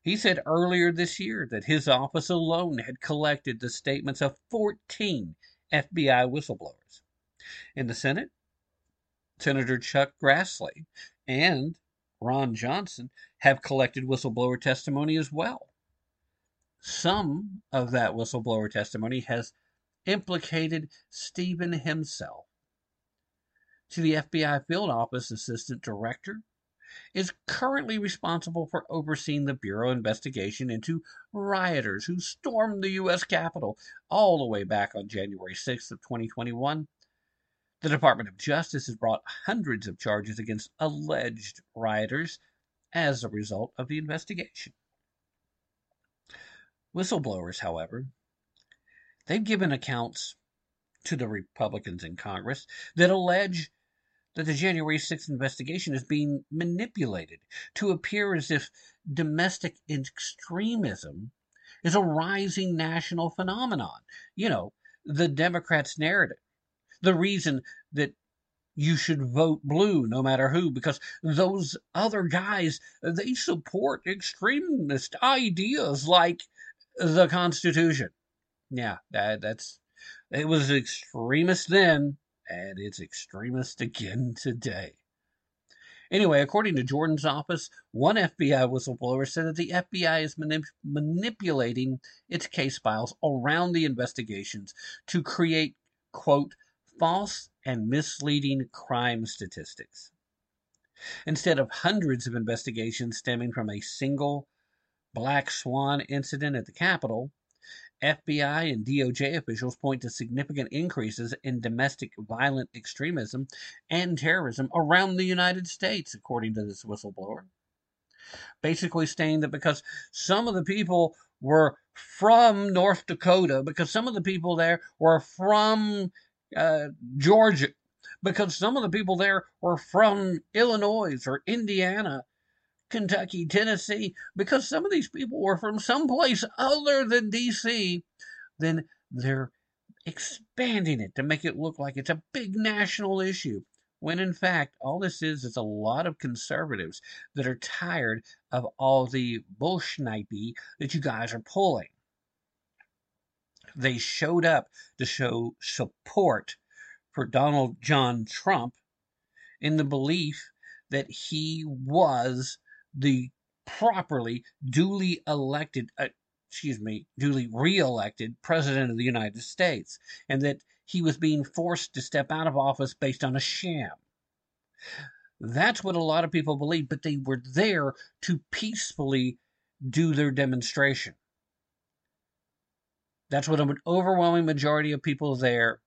He said earlier this year that his office alone had collected the statements of 14 FBI whistleblowers. In the Senate, Senator Chuck Grassley and Ron Johnson have collected whistleblower testimony as well. Some of that whistleblower testimony has implicated Steven himself. To the FBI Field Office Assistant Director is currently responsible for overseeing the Bureau investigation into rioters who stormed the U.S. Capitol all the way back on January 6th of 2021 the Department of Justice has brought hundreds of charges against alleged rioters as a result of the investigation. Whistleblowers, however, they've given accounts to the Republicans in Congress that allege that the January 6th investigation is being manipulated to appear as if domestic extremism is a rising national phenomenon. You know, the Democrats' narrative the reason that you should vote blue no matter who because those other guys they support extremist ideas like the constitution. Yeah that, that's it was extremist then and it's extremist again today. Anyway, according to Jordan's office, one FBI whistleblower said that the FBI is manip- manipulating its case files around the investigations to create, quote, false and misleading crime statistics. Instead of hundreds of investigations stemming from a single black swan incident at the Capitol, FBI and DOJ officials point to significant increases in domestic violent extremism and terrorism around the United States, according to this whistleblower. Basically, saying that because some of the people were from North Dakota, because some of the people there were from uh, Georgia, because some of the people there were from Illinois or Indiana. Kentucky, Tennessee, because some of these people were from someplace other than D.C., then they're expanding it to make it look like it's a big national issue. When in fact, all this is is a lot of conservatives that are tired of all the bullshnipe that you guys are pulling. They showed up to show support for Donald John Trump in the belief that he was the properly duly elected uh, excuse me duly re-elected president of the United States and that he was being forced to step out of office based on a sham. That's what a lot of people believe but they were there to peacefully do their demonstration that's what an overwhelming majority of people there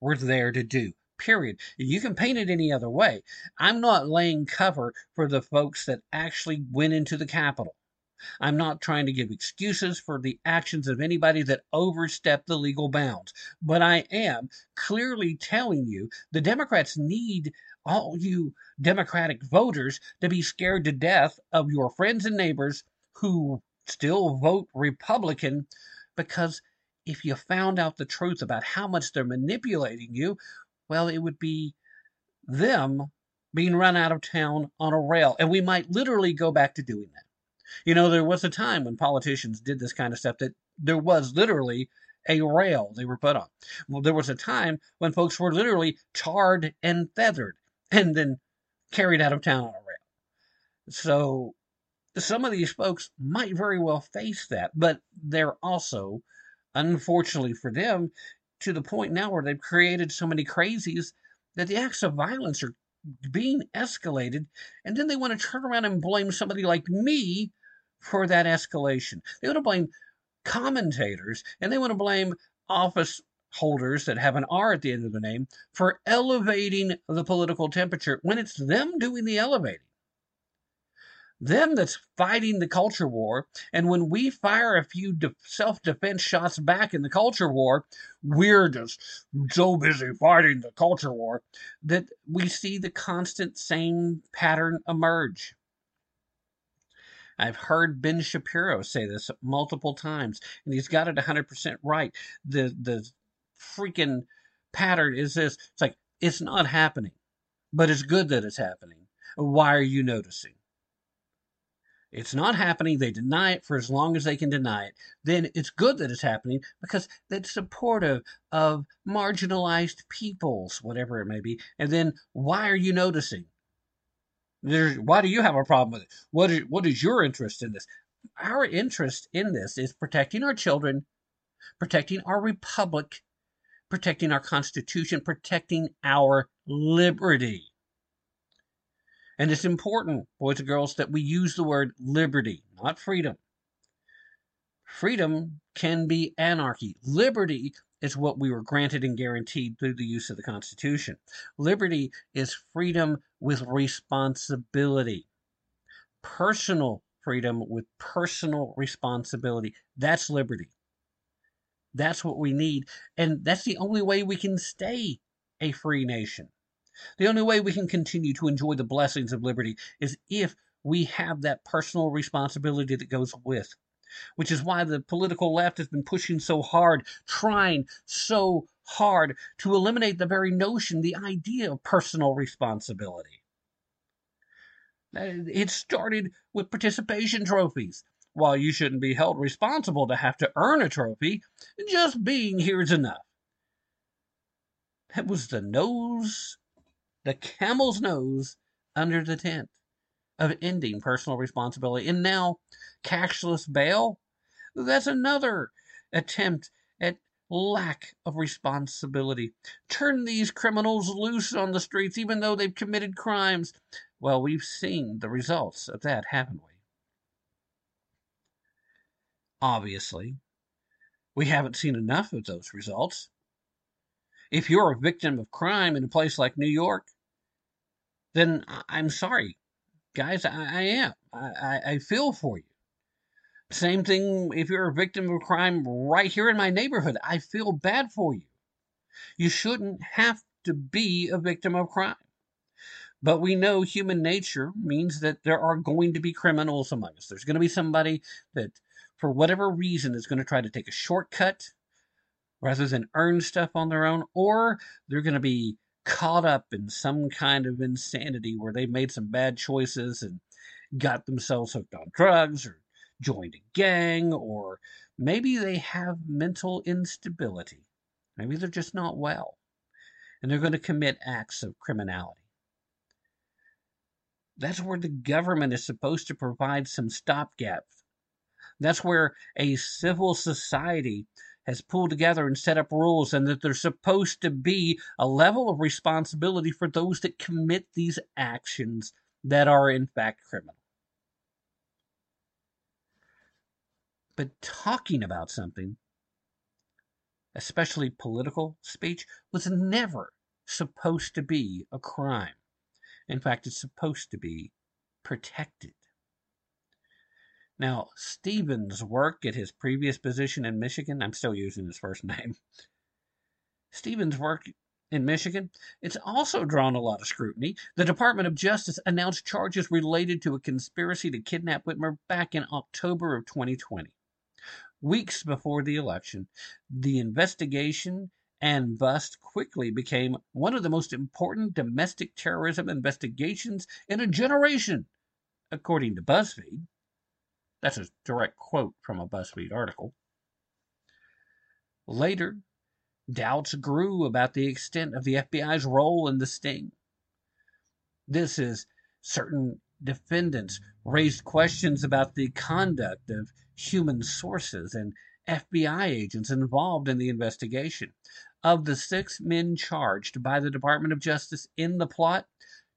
were there to do period. You can paint it any other way. I'm not laying cover for the folks that actually went into the Capitol. I'm not trying to give excuses for the actions of anybody that overstepped the legal bounds, but I am clearly telling you the Democrats need all you Democratic voters to be scared to death of your friends and neighbors who still vote Republican because if you found out the truth about how much they're manipulating you, well, it would be them being run out of town on a rail. And we might literally go back to doing that. You know, there was a time when politicians did this kind of stuff that there was literally a rail they were put on. Well, there was a time when folks were literally tarred and feathered and then carried out of town on a rail. So some of these folks might very well face that, but they're also, unfortunately for them, to the point now where they've created so many crazies that the acts of violence are being escalated, and then they want to turn around and blame somebody like me for that escalation. They want to blame commentators, and they want to blame office holders that have an R at the end of the name for elevating the political temperature when it's them doing the elevating them that's fighting the culture war. And when we fire a few de- self defense shots back in the culture war, we're just so busy fighting the culture war that we see the constant same pattern emerge. I've heard Ben Shapiro say this multiple times, and he's got it 100% right. The, the freaking pattern is this it's like, it's not happening, but it's good that it's happening. Why are you noticing? It's not happening. They deny it for as long as they can deny it. Then it's good that it's happening because that's supportive of marginalized peoples, whatever it may be. And then why are you noticing? There's, why do you have a problem with it? What is, what is your interest in this? Our interest in this is protecting our children, protecting our republic, protecting our constitution, protecting our liberty. And it's important, boys and girls, that we use the word liberty, not freedom. Freedom can be anarchy. Liberty is what we were granted and guaranteed through the use of the Constitution. Liberty is freedom with responsibility. Personal freedom with personal responsibility. That's liberty. That's what we need. And that's the only way we can stay a free nation. The only way we can continue to enjoy the blessings of liberty is if we have that personal responsibility that goes with. Which is why the political left has been pushing so hard, trying so hard to eliminate the very notion, the idea of personal responsibility. Uh, it started with participation trophies. While you shouldn't be held responsible to have to earn a trophy, just being here is enough. That was the nose the camel's nose under the tent of ending personal responsibility. And now, cashless bail, that's another attempt at lack of responsibility. Turn these criminals loose on the streets even though they've committed crimes. Well, we've seen the results of that, haven't we? Obviously, we haven't seen enough of those results. If you're a victim of crime in a place like New York, then I'm sorry, guys. I, I am. I, I feel for you. Same thing if you're a victim of crime right here in my neighborhood. I feel bad for you. You shouldn't have to be a victim of crime. But we know human nature means that there are going to be criminals among us. There's going to be somebody that, for whatever reason, is going to try to take a shortcut rather than earn stuff on their own, or they're going to be caught up in some kind of insanity where they made some bad choices and got themselves hooked on drugs or joined a gang, or maybe they have mental instability. Maybe they're just not well and they're going to commit acts of criminality. That's where the government is supposed to provide some stopgap. That's where a civil society has pulled together and set up rules, and that there's supposed to be a level of responsibility for those that commit these actions that are in fact criminal. But talking about something, especially political speech, was never supposed to be a crime. In fact, it's supposed to be protected. Now, Steven's work at his previous position in Michigan, I'm still using his first name. Steven's work in Michigan, it's also drawn a lot of scrutiny. The Department of Justice announced charges related to a conspiracy to kidnap Whitmer back in October of 2020. Weeks before the election, the investigation and bust quickly became one of the most important domestic terrorism investigations in a generation, according to BuzzFeed. That's a direct quote from a BuzzFeed article. Later, doubts grew about the extent of the FBI's role in the sting. This is certain defendants raised questions about the conduct of human sources and FBI agents involved in the investigation. Of the six men charged by the Department of Justice in the plot,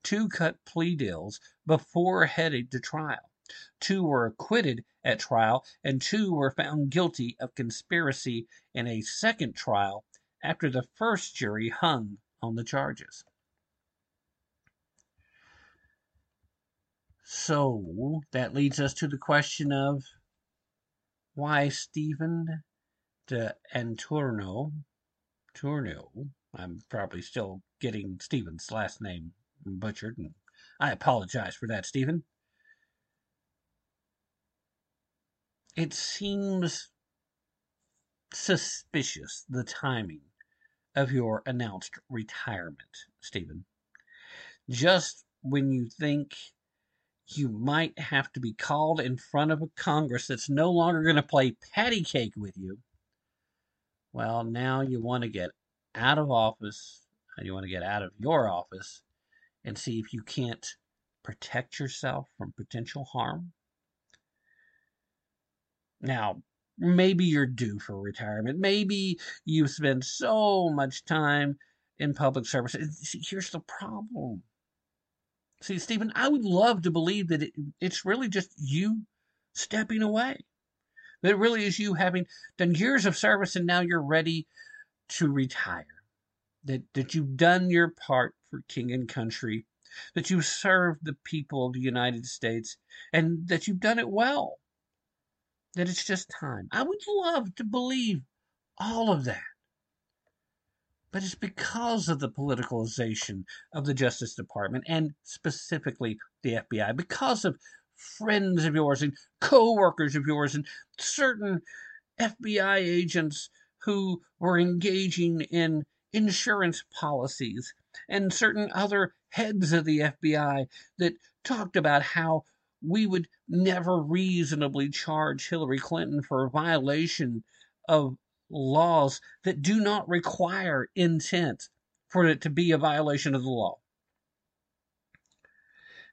two cut plea deals before heading to trial. Two were acquitted at trial, and two were found guilty of conspiracy in a second trial after the first jury hung on the charges. So that leads us to the question of why Steven de Anturno, Turno, I'm probably still getting Steven's last name butchered, and I apologize for that, Steven. It seems suspicious, the timing of your announced retirement, Steven. Just when you think you might have to be called in front of a Congress that's no longer going to play patty cake with you, well, now you want to get out of office, and you want to get out of your office and see if you can't protect yourself from potential harm. Now, maybe you're due for retirement. Maybe you've spent so much time in public service. Here's the problem See, Steven, I would love to believe that it, it's really just you stepping away. That it really is you having done years of service and now you're ready to retire. That, that you've done your part for king and country. That you've served the people of the United States and that you've done it well. That it's just time. I would love to believe all of that but it's because of the politicalization of the Justice Department and specifically the FBI, because of friends of yours and co workers of yours and certain FBI agents who were engaging in insurance policies and certain other heads of the FBI that talked about how we would never reasonably charge Hillary Clinton for a violation of laws that do not require intent for it to be a violation of the law.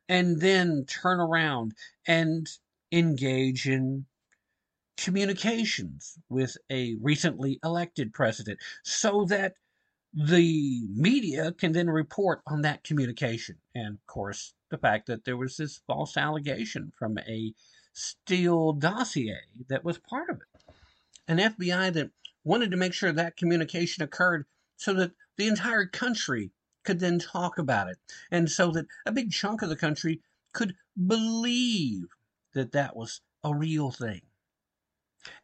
And then turn around and engage in communications with a recently elected president so that the media can then report on that communication. And of course, the fact that there was this false allegation from a Steele dossier that was part of it. An FBI that wanted to make sure that communication occurred so that the entire country could then talk about it. And so that a big chunk of the country could believe that that was a real thing.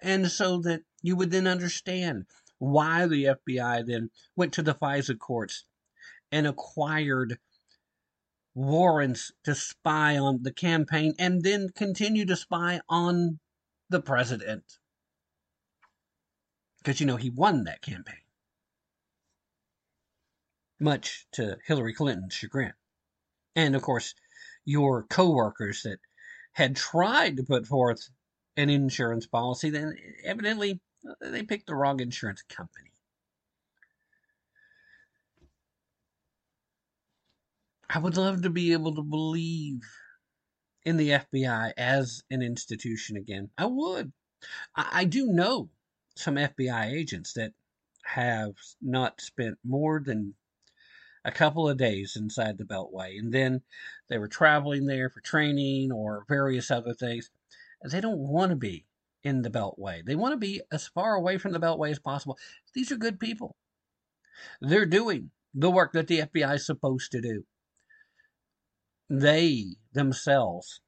And so that you would then understand why the FBI then went to the FISA courts and acquired warrants to spy on the campaign and then continue to spy on the president. Because, you know, he won that campaign. Much to Hillary Clinton's chagrin. And, of course, your coworkers that had tried to put forth an insurance policy, then evidently they picked the wrong insurance company. I would love to be able to believe in the FBI as an institution again. I would. I, I do know some FBI agents that have not spent more than a couple of days inside the Beltway, and then they were traveling there for training or various other things. They don't want to be in the Beltway. They want to be as far away from the Beltway as possible. These are good people. They're doing the work that the FBI is supposed to do. They themselves,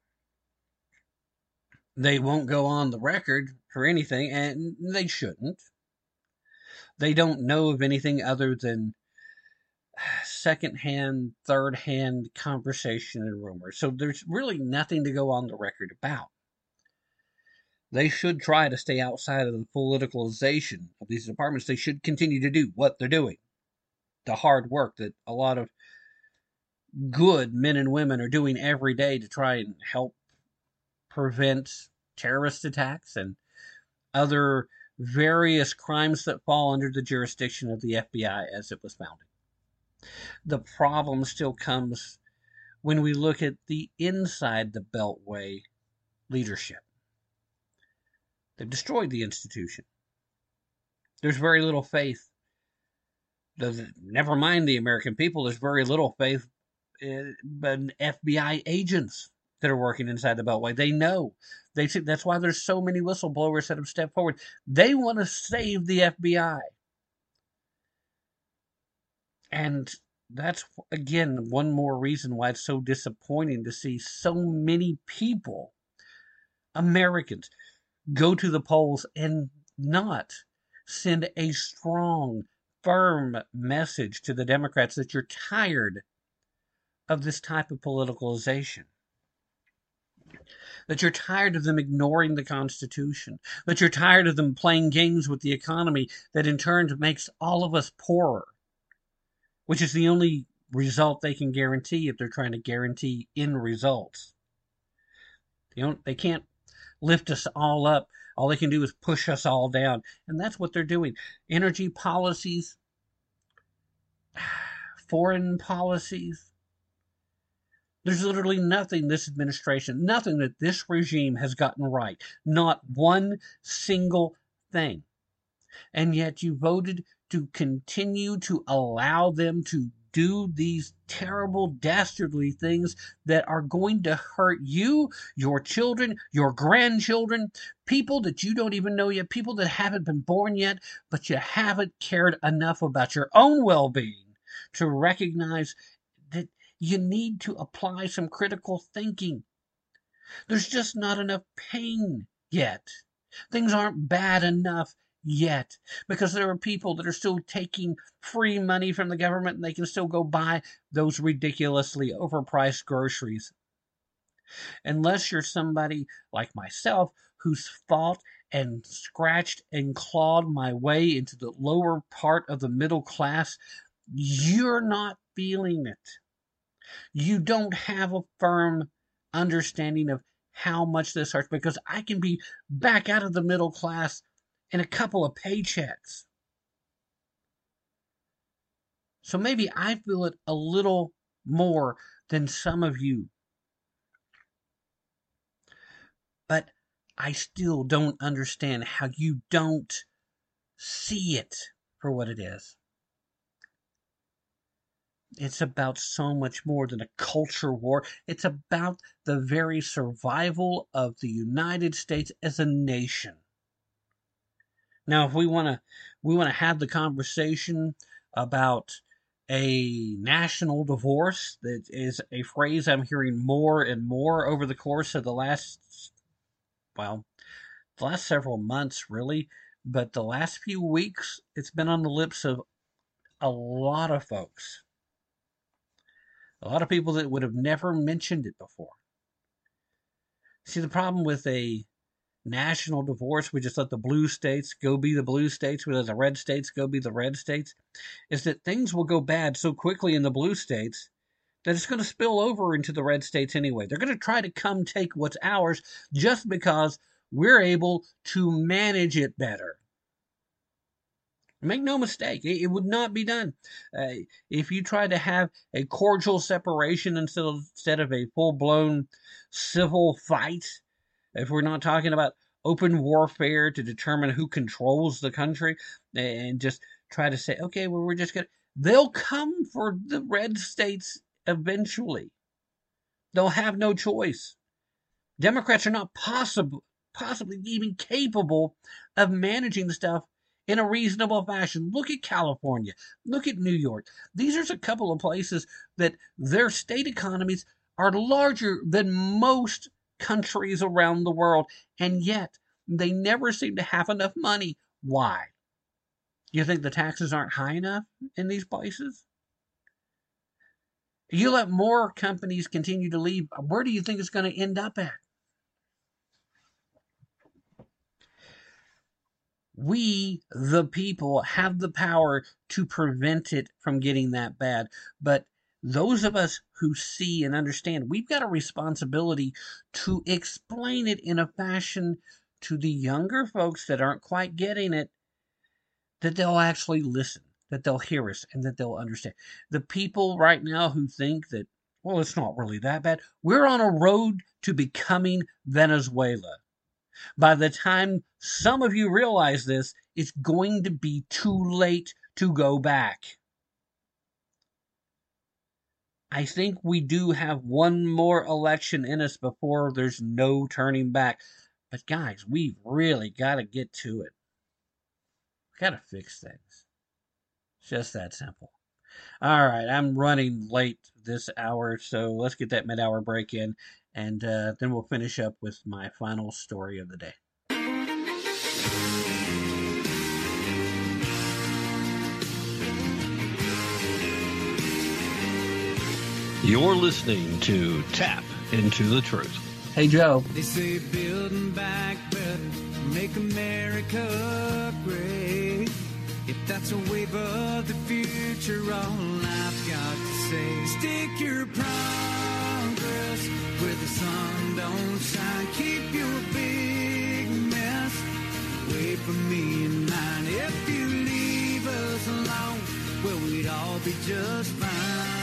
they won't go on the record for anything, and they shouldn't. They don't know of anything other than second-hand, third-hand conversation and rumors. So there's really nothing to go on the record about. They should try to stay outside of the politicalization of these departments. They should continue to do what they're doing. The hard work that a lot of good men and women are doing every day to try and help prevent terrorist attacks and other various crimes that fall under the jurisdiction of the FBI as it was founded. The problem still comes when we look at the inside the Beltway leadership. They've destroyed the institution. There's very little faith. Never mind the American people, there's very little faith eh, in FBI agents that are working inside the Beltway. They know. They see, that's why there's so many whistleblowers that have stepped forward. They want to save the FBI. And that's again one more reason why it's so disappointing to see so many people, Americans, go to the polls and not send a strong, firm message to the Democrats that you're tired of this type of politicalization. That you're tired of them ignoring the Constitution. That you're tired of them playing games with the economy that in turn makes all of us poorer which is the only result they can guarantee if they're trying to guarantee in results. They don't they can't lift us all up. All they can do is push us all down. And that's what they're doing. Energy policies, foreign policies. There's literally nothing this administration, nothing that this regime has gotten right. Not one single thing. And yet you voted to continue to allow them to do these terrible, dastardly things that are going to hurt you, your children, your grandchildren, people that you don't even know yet, people that haven't been born yet, but you haven't cared enough about your own well being to recognize that you need to apply some critical thinking. There's just not enough pain yet. Things aren't bad enough yet because there are people that are still taking free money from the government and they can still go buy those ridiculously overpriced groceries. Unless you're somebody like myself who's fought and scratched and clawed my way into the lower part of the middle class, you're not feeling it. You don't have a firm understanding of how much this hurts because I can be back out of the middle class in a couple of paychecks. So maybe I feel it a little more than some of you. But I still don't understand how you don't see it for what it is. It's about so much more than a culture war. It's about the very survival of the United States as a nation. Now, if we want to, we want to have the conversation about a national divorce. That is a phrase I'm hearing more and more over the course of the last, well, the last several months, really. But the last few weeks, it's been on the lips of a lot of folks. A lot of people that would have never mentioned it before. See, the problem with a national divorce, we just let the blue states go be the blue states, we let the red states go be the red states, is that things will go bad so quickly in the blue states that it's going to spill over into the red states anyway. They're going to try to come take what's ours just because we're able to manage it better. Make no mistake, it, would not be done. Uh, if you try to have a cordial separation instead of, instead of a full blown civil fight, if we're not talking about open warfare to determine who controls the country and just try to say, okay, well, we're just going to, they'll come for the red states eventually. They'll have no choice. Democrats are not possible, possibly even capable of managing the stuff in a reasonable fashion. Look at California. Look at New York. These are a couple of places that their state economies are larger than most countries around the world, and yet they never seem to have enough money. Why? You think the taxes aren't high enough in these places? You let more companies continue to leave, where do you think it's going to end up at? We, the people, have the power to prevent it from getting that bad. But those of us who see and understand, we've got a responsibility to explain it in a fashion to the younger folks that aren't quite getting it, that they'll actually listen, that they'll hear us, and that they'll understand. The people right now who think that, well, it's not really that bad, we're on a road to becoming Venezuela. By the time some of you realize this, it's going to be too late to go back. I think we do have one more election in us before there's no turning back. But guys, we've really got to get to it. Got to fix things. It's just that simple. All right, I'm running late this hour, so let's get that mid hour break in, and uh, then we'll finish up with my final story of the day. You're listening to Tapp into the Truth. Hey, Joe. They say building back better, make America great. If that's a wave of the future, all I've got to say, stick your progress where the sun don't shine. Keep your big mess away from me and mine. If you leave us alone, well, we'd all be just fine.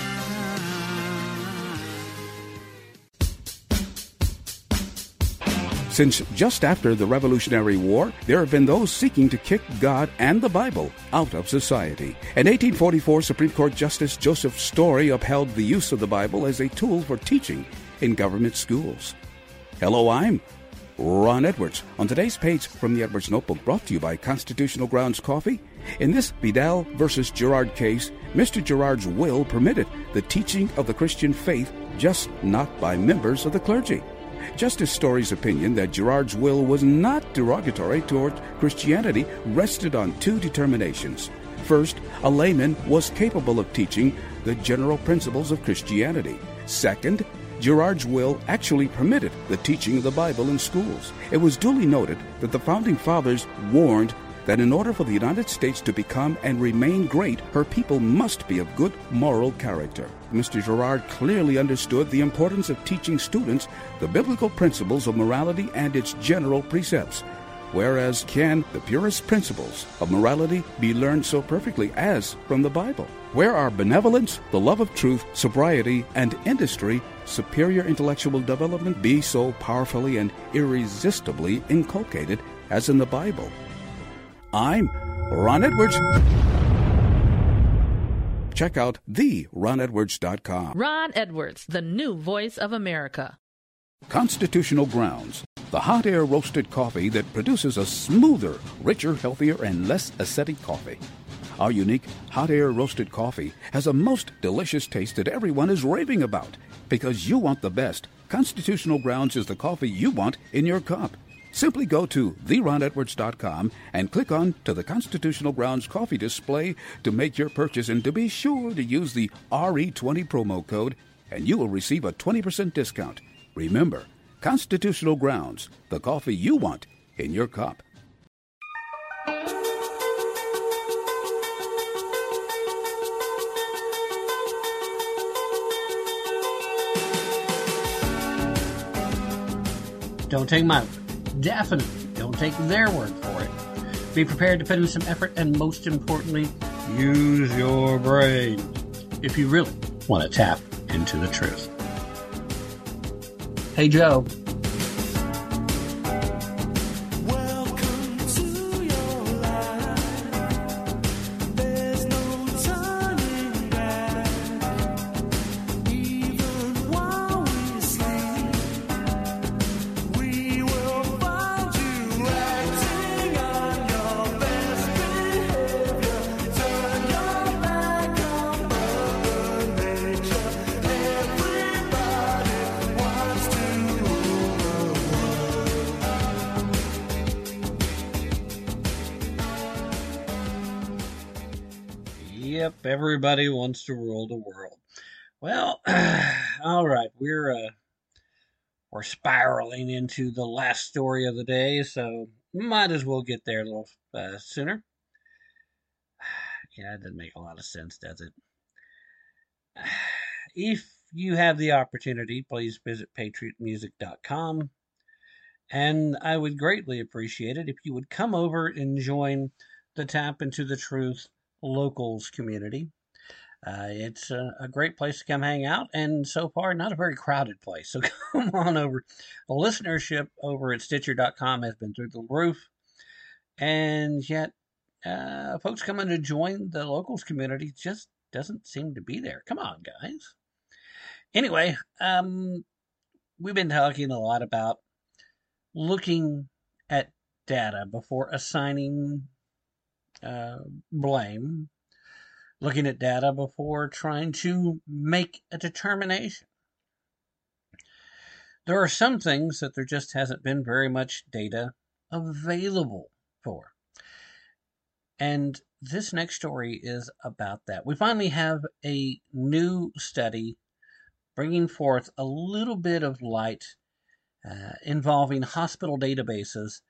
Since just after the Revolutionary War, there have been those seeking to kick God and the Bible out of society. In 1844, Supreme Court Justice Joseph Story upheld the use of the Bible as a tool for teaching in government schools. Hello, I'm Ron Edwards. On today's page from the Edwards Notebook, brought to you by Constitutional Grounds Coffee. In this Vidal versus Girard case, Mr. Girard's will permitted the teaching of the Christian faith, just not by members of the clergy. Justice Story's opinion that Girard's will was not derogatory toward Christianity rested on two determinations. First, a layman was capable of teaching the general principles of Christianity. Second, Girard's will actually permitted the teaching of the Bible in schools. It was duly noted that the Founding Fathers warned that in order for the United States to become and remain great, her people must be of good moral character. Mr. Girard clearly understood the importance of teaching students the biblical principles of morality and its general precepts. Whereas can the purest principles of morality be learned so perfectly as from the Bible? Where are benevolence, the love of truth, sobriety, and industry, superior intellectual development be so powerfully and irresistibly inculcated as in the Bible? I'm Ron Edwards. Check out theronedwards.com. Ron Edwards, the new voice of America. Constitutional Grounds, the hot air roasted coffee that produces a smoother, richer, healthier, and less acidic coffee. Our unique hot air roasted coffee has a most delicious taste that everyone is raving about. Because you want the best, Constitutional Grounds is the coffee you want in your cup. Simply go to theronedwards.com and click on to the Constitutional Grounds coffee display to make your purchase and to be sure to use the RE20 promo code and you will receive a 20% discount. Remember, Constitutional Grounds, the coffee you want in your cup. Don't take my word. Definitely don't take their word for it. Be prepared to put in some effort and most importantly, use your brain if you really want to tap into the truth. Hey, Joe. Everybody wants to rule the world. Well, all right, we're uh, we're spiraling into the last story of the day, so might as well get there a little uh, sooner. Yeah, it doesn't make a lot of sense, does it? If you have the opportunity, please visit patriotmusic.com. And I would greatly appreciate it if you would come over and join the Tapp into the Truth locals community. Uh, it's a, a, great place to come hang out, and so far, not a very crowded place. So come on over. The listenership over at Stitcher.com has been through the roof, and yet uh, folks coming to join the locals community just doesn't seem to be there. Come on, guys. Anyway, um, we've been talking a lot about looking at data before assigning uh, blame, looking at data before trying to make a determination. There are some things that there just hasn't been very much data available for. And this next story is about that. We finally have a new study bringing forth a little bit of light uh, involving hospital databases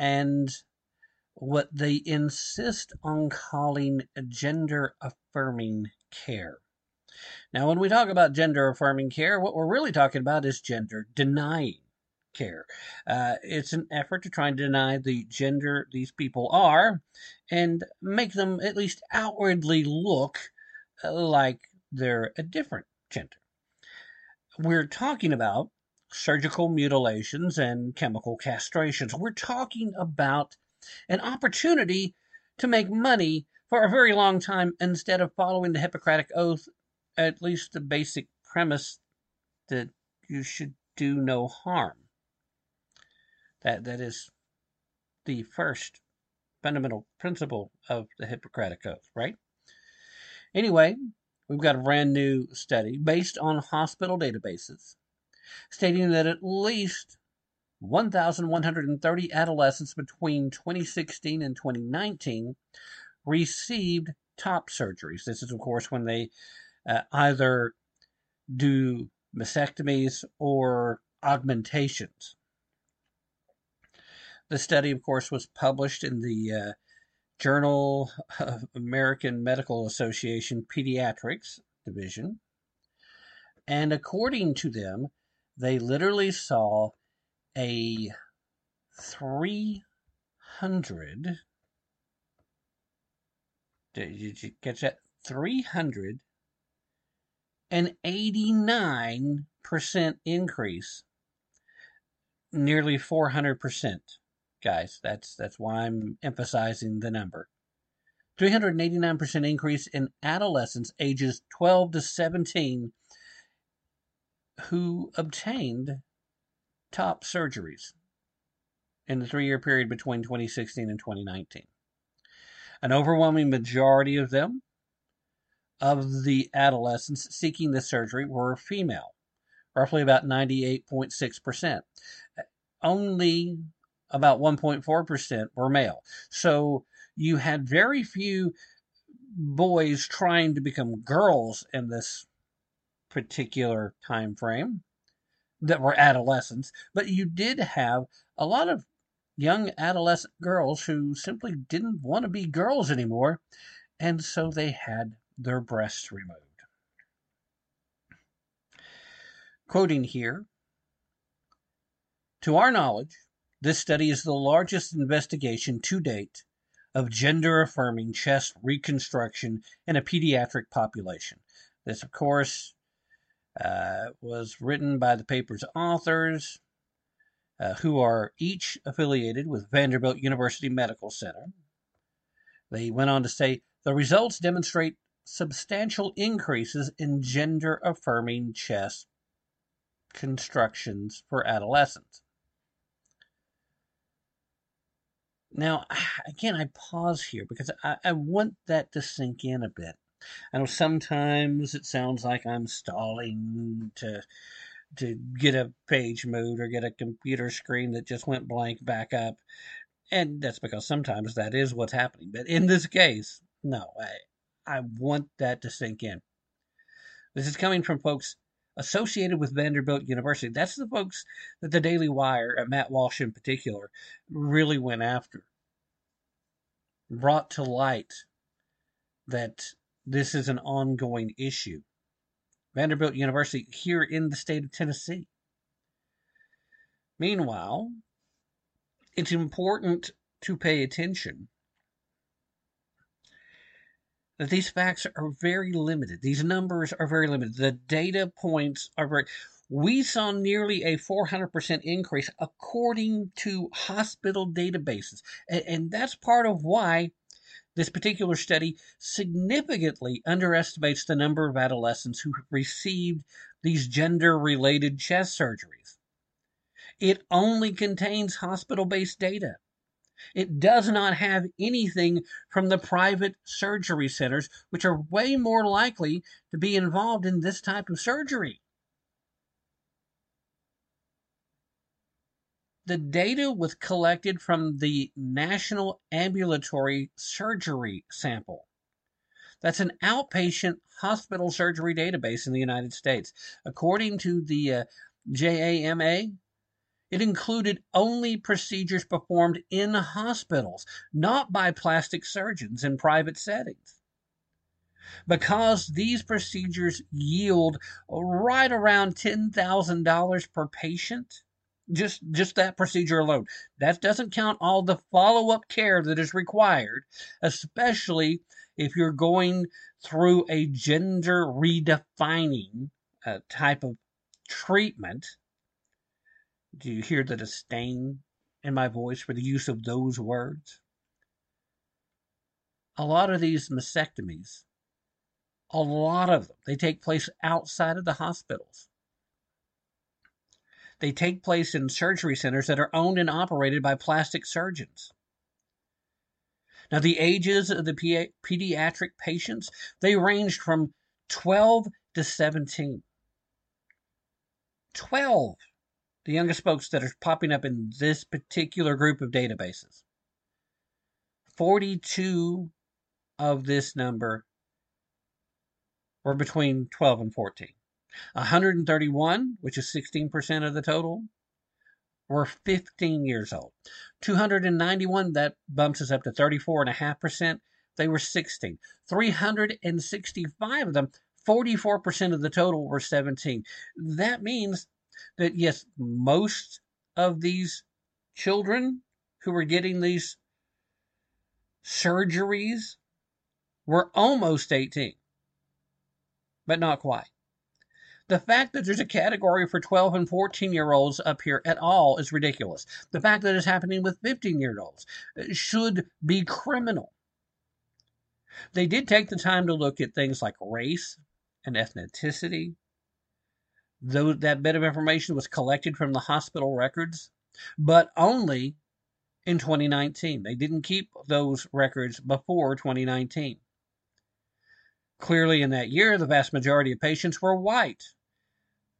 and what they insist on calling gender affirming care. Now, when we talk about gender affirming care, what we're really talking about is gender denying care. Uh, it's an effort to try and deny the gender these people are and make them at least outwardly look uh, like they're a different gender. We're talking about surgical mutilations and chemical castrations. We're talking about an opportunity to make money for a very long time instead of following the Hippocratic Oath, at least the basic premise that you should do no harm. That that is the first fundamental principle of the Hippocratic Oath, right? Anyway, we've got a brand new study based on hospital databases stating that at least 1,130 adolescents between 2016 and 2019 received top surgeries. This is, of course, when they uh, either do mastectomies or augmentations. The study, of course, was published in the uh, Journal of American Medical Association Pediatrics Division. And according to them, they literally saw a 300 did you catch that? 389% increase. Nearly 400% guys. That's that's why i'm emphasizing the number. 389% increase in adolescents ages 12 to 17 who obtained top surgeries in the three year period between 2016 and 2019. An overwhelming majority of them, of the adolescents seeking the surgery, were female, roughly about 98.6%. Only about 1.4% were male. So you had very few boys trying to become girls in this particular time frame that were adolescents, but you did have a lot of young adolescent girls who simply didn't want to be girls anymore, and so they had their breasts removed. Quoting here, to our knowledge, this study is the largest investigation to date of gender affirming chest reconstruction in a pediatric population. This, of course, uh, was written by the paper's authors, uh, who are each affiliated with Vanderbilt University Medical Center. They went on to say the results demonstrate substantial increases in gender affirming chest constructions for adolescents. Now, again, I pause here because I, I, want that to sink in a bit. I know sometimes it sounds like I'm stalling to to get a page moved or get a computer screen that just went blank back up, and that's because sometimes that is what's happening. But in this case, no, I I want that to sink in. This is coming from folks associated with Vanderbilt University. That's the folks that the Daily Wire, and Matt Walsh in particular, really went after. Brought to light that this is an ongoing issue. Vanderbilt University here in the state of Tennessee. Meanwhile, it's important to pay attention that these facts are very limited. These numbers are very limited. The data points are very. We saw nearly a 400% increase according to hospital databases. And, and that's part of why this particular study significantly underestimates the number of adolescents who have received these gender related chest surgeries. It only contains hospital based data. It does not have anything from the private surgery centers, which are way more likely to be involved in this type of surgery. The data was collected from the National Ambulatory Surgery Sample. That's an outpatient hospital surgery database in the United States. According to the uh, JAMA, it included only procedures performed in hospitals, not by plastic surgeons in private settings. Because these procedures yield right around $10,000 per patient, just just that procedure alone. That doesn't count all the follow-up care that is required, especially if you're going through a gender redefining uh, type of treatment do you hear the disdain in my voice for the use of those words? A lot of these mastectomies, a lot of them, they take place outside of the hospitals. They take place in surgery centers that are owned and operated by plastic surgeons. Now, the ages of the pediatric patients, they ranged from 12 to 17. 12 the youngest folks that are popping up in this particular group of databases. 42 of this number were between 12 and 14. 131, which is 16% of the total, were 15 years old. 291, that bumps us up to 34.5%. They were 16. 365 of them, 44% of the total were 17. That means that yes, most of these children who were getting these surgeries were almost 18, but not quite. The fact that there's a category for 12 and 14 year olds up here at all is ridiculous. The fact that it's happening with 15 year olds uh, should be criminal. They did take the time to look at things like race and ethnicity Though that bit of information was collected from the hospital records, but only in 2019. They didn't keep those records before 2019. Clearly, in that year, the vast majority of patients were white,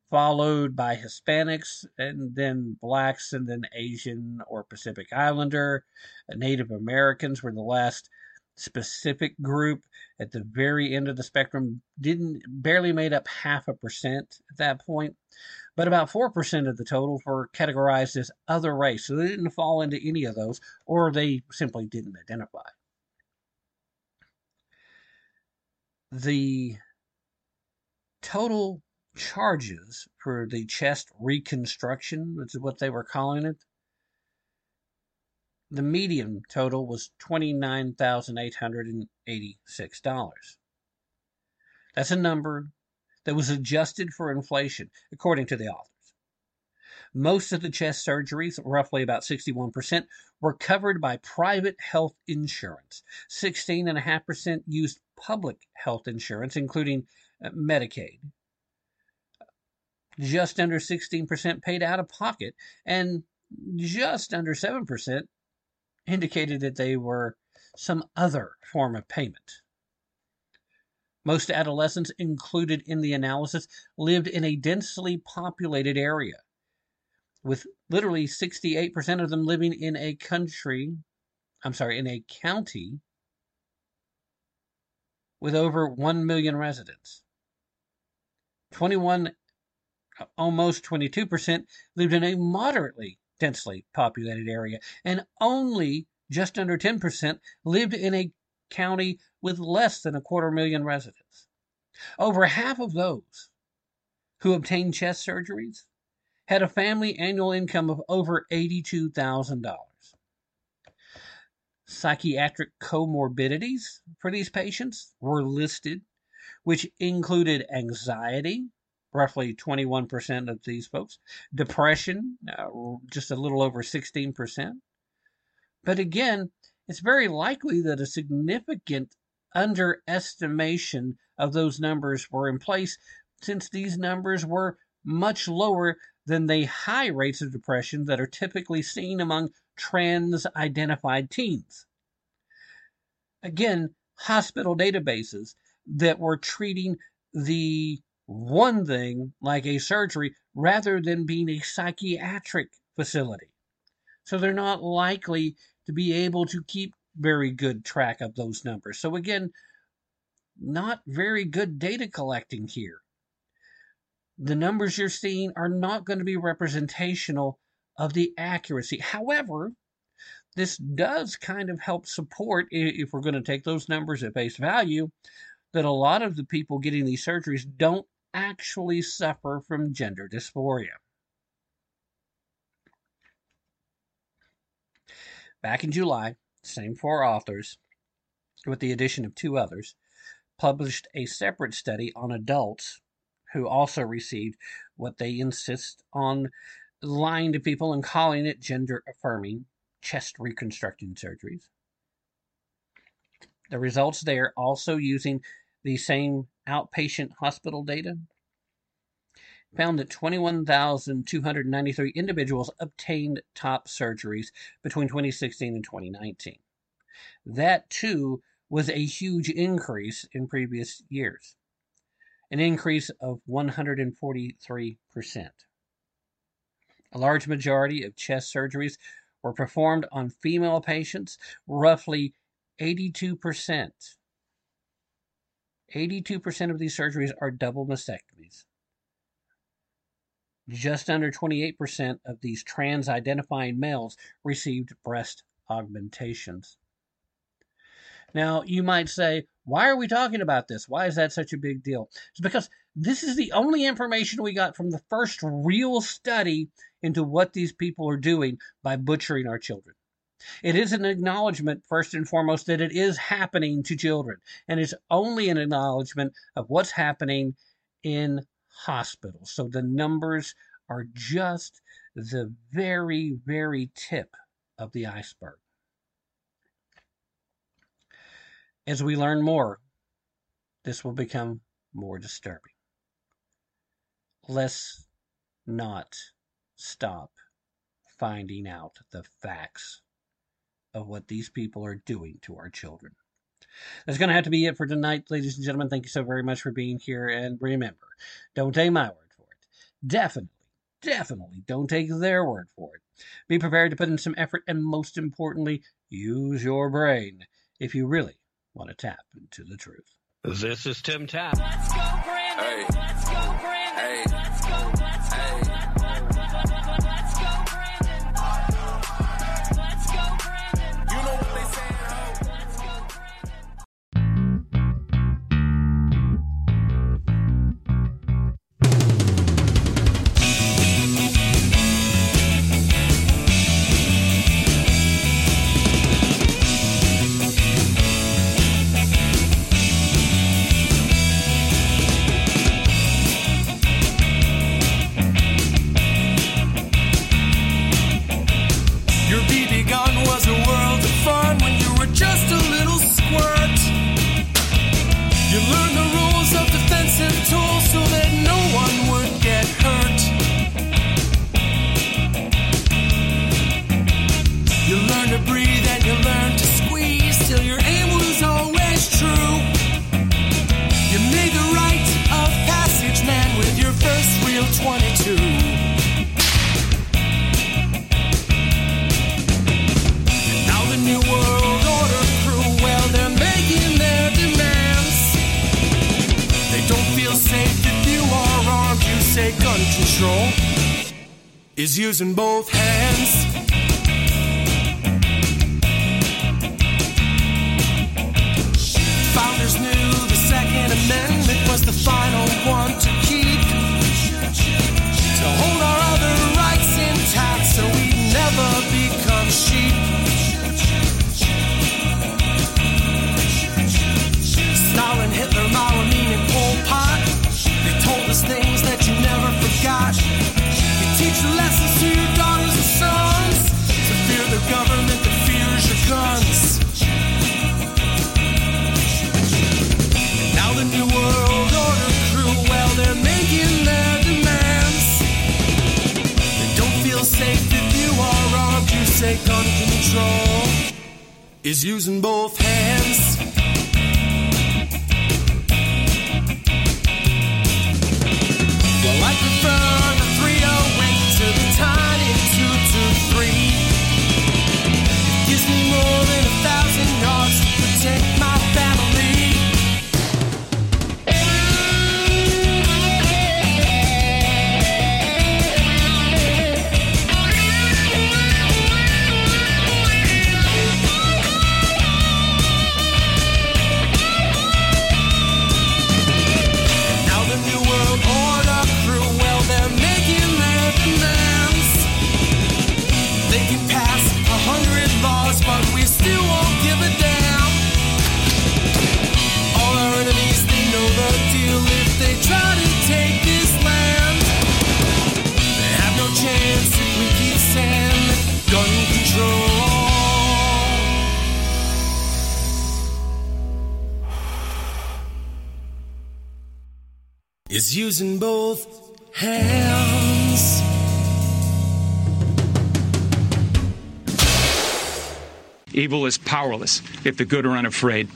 followed by Hispanics, and then blacks, and then Asian or Pacific Islander. Native Americans were the last specific group at the very end of the spectrum didn't barely made up half a percent at that point, but about 4% of the total were categorized as other race. So they didn't fall into any of those, or they simply didn't identify. The total charges for the chest reconstruction, which is what they were calling it, the median total was $29,886. That's a number that was adjusted for inflation, according to the authors. Most of the chest surgeries, roughly about 61%, were covered by private health insurance. 16.5% used public health insurance, including uh, Medicaid. Just under 16% paid out of pocket, and just under 7% indicated that they were some other form of payment. Most adolescents included in the analysis lived in a densely populated area, with literally 68% of them living in a country, I'm sorry, in a county with over 1 million residents. 21, almost 22% lived in a moderately densely populated area, and only just under 10% lived in a county with less than a quarter million residents. Over half of those who obtained chest surgeries had a family annual income of over $82,000. Psychiatric comorbidities for these patients were listed, which included anxiety, roughly 21% of these folks, depression, uh, just a little over 16%. But again, it's very likely that a significant underestimation of those numbers were in place since these numbers were much lower than the high rates of depression that are typically seen among trans identified teens. Again, hospital databases that were treating the one thing like a surgery rather than being a psychiatric facility. So they're not likely to be able to keep very good track of those numbers. So again, not very good data collecting here. The numbers you're seeing are not going to be representational of the accuracy. However, this does kind of help support, if we're going to take those numbers at face value, that a lot of the people getting these surgeries don't actually suffer from gender dysphoria. Back in July, same four authors, with the addition of two others, published a separate study on adults who also received what they insist on lying to people and calling it gender affirming chest reconstructing surgeries. The results there also using the same outpatient hospital data found that 21,293 individuals obtained top surgeries between 2016 and 2019. That too was a huge increase in previous years, an increase of 143%. A large majority of chest surgeries were performed on female patients, roughly 82%. 82% of these surgeries are double mastectomies. Just under 28% of these trans identifying males received breast augmentations. Now, you might say, why are we talking about this? Why is that such a big deal? It's because this is the only information we got from the first real study into what these people are doing by butchering our children. It is an acknowledgement, first and foremost, that it is happening to children. And it's only an acknowledgement of what's happening in hospitals. So the numbers are just the very, very tip of the iceberg. As we learn more, this will become more disturbing. Let's not stop finding out the facts of what these people are doing to our children. That's going to have to be it for tonight, ladies and gentlemen. Thank you so very much for being here. And remember, don't take my word for it. Definitely, definitely don't take their word for it. Be prepared to put in some effort and, most importantly, use your brain if you really want to tap into the truth. This is Tim Tapp. Let's go, Brandon. Hey. Let's go. powerless if the good are unafraid.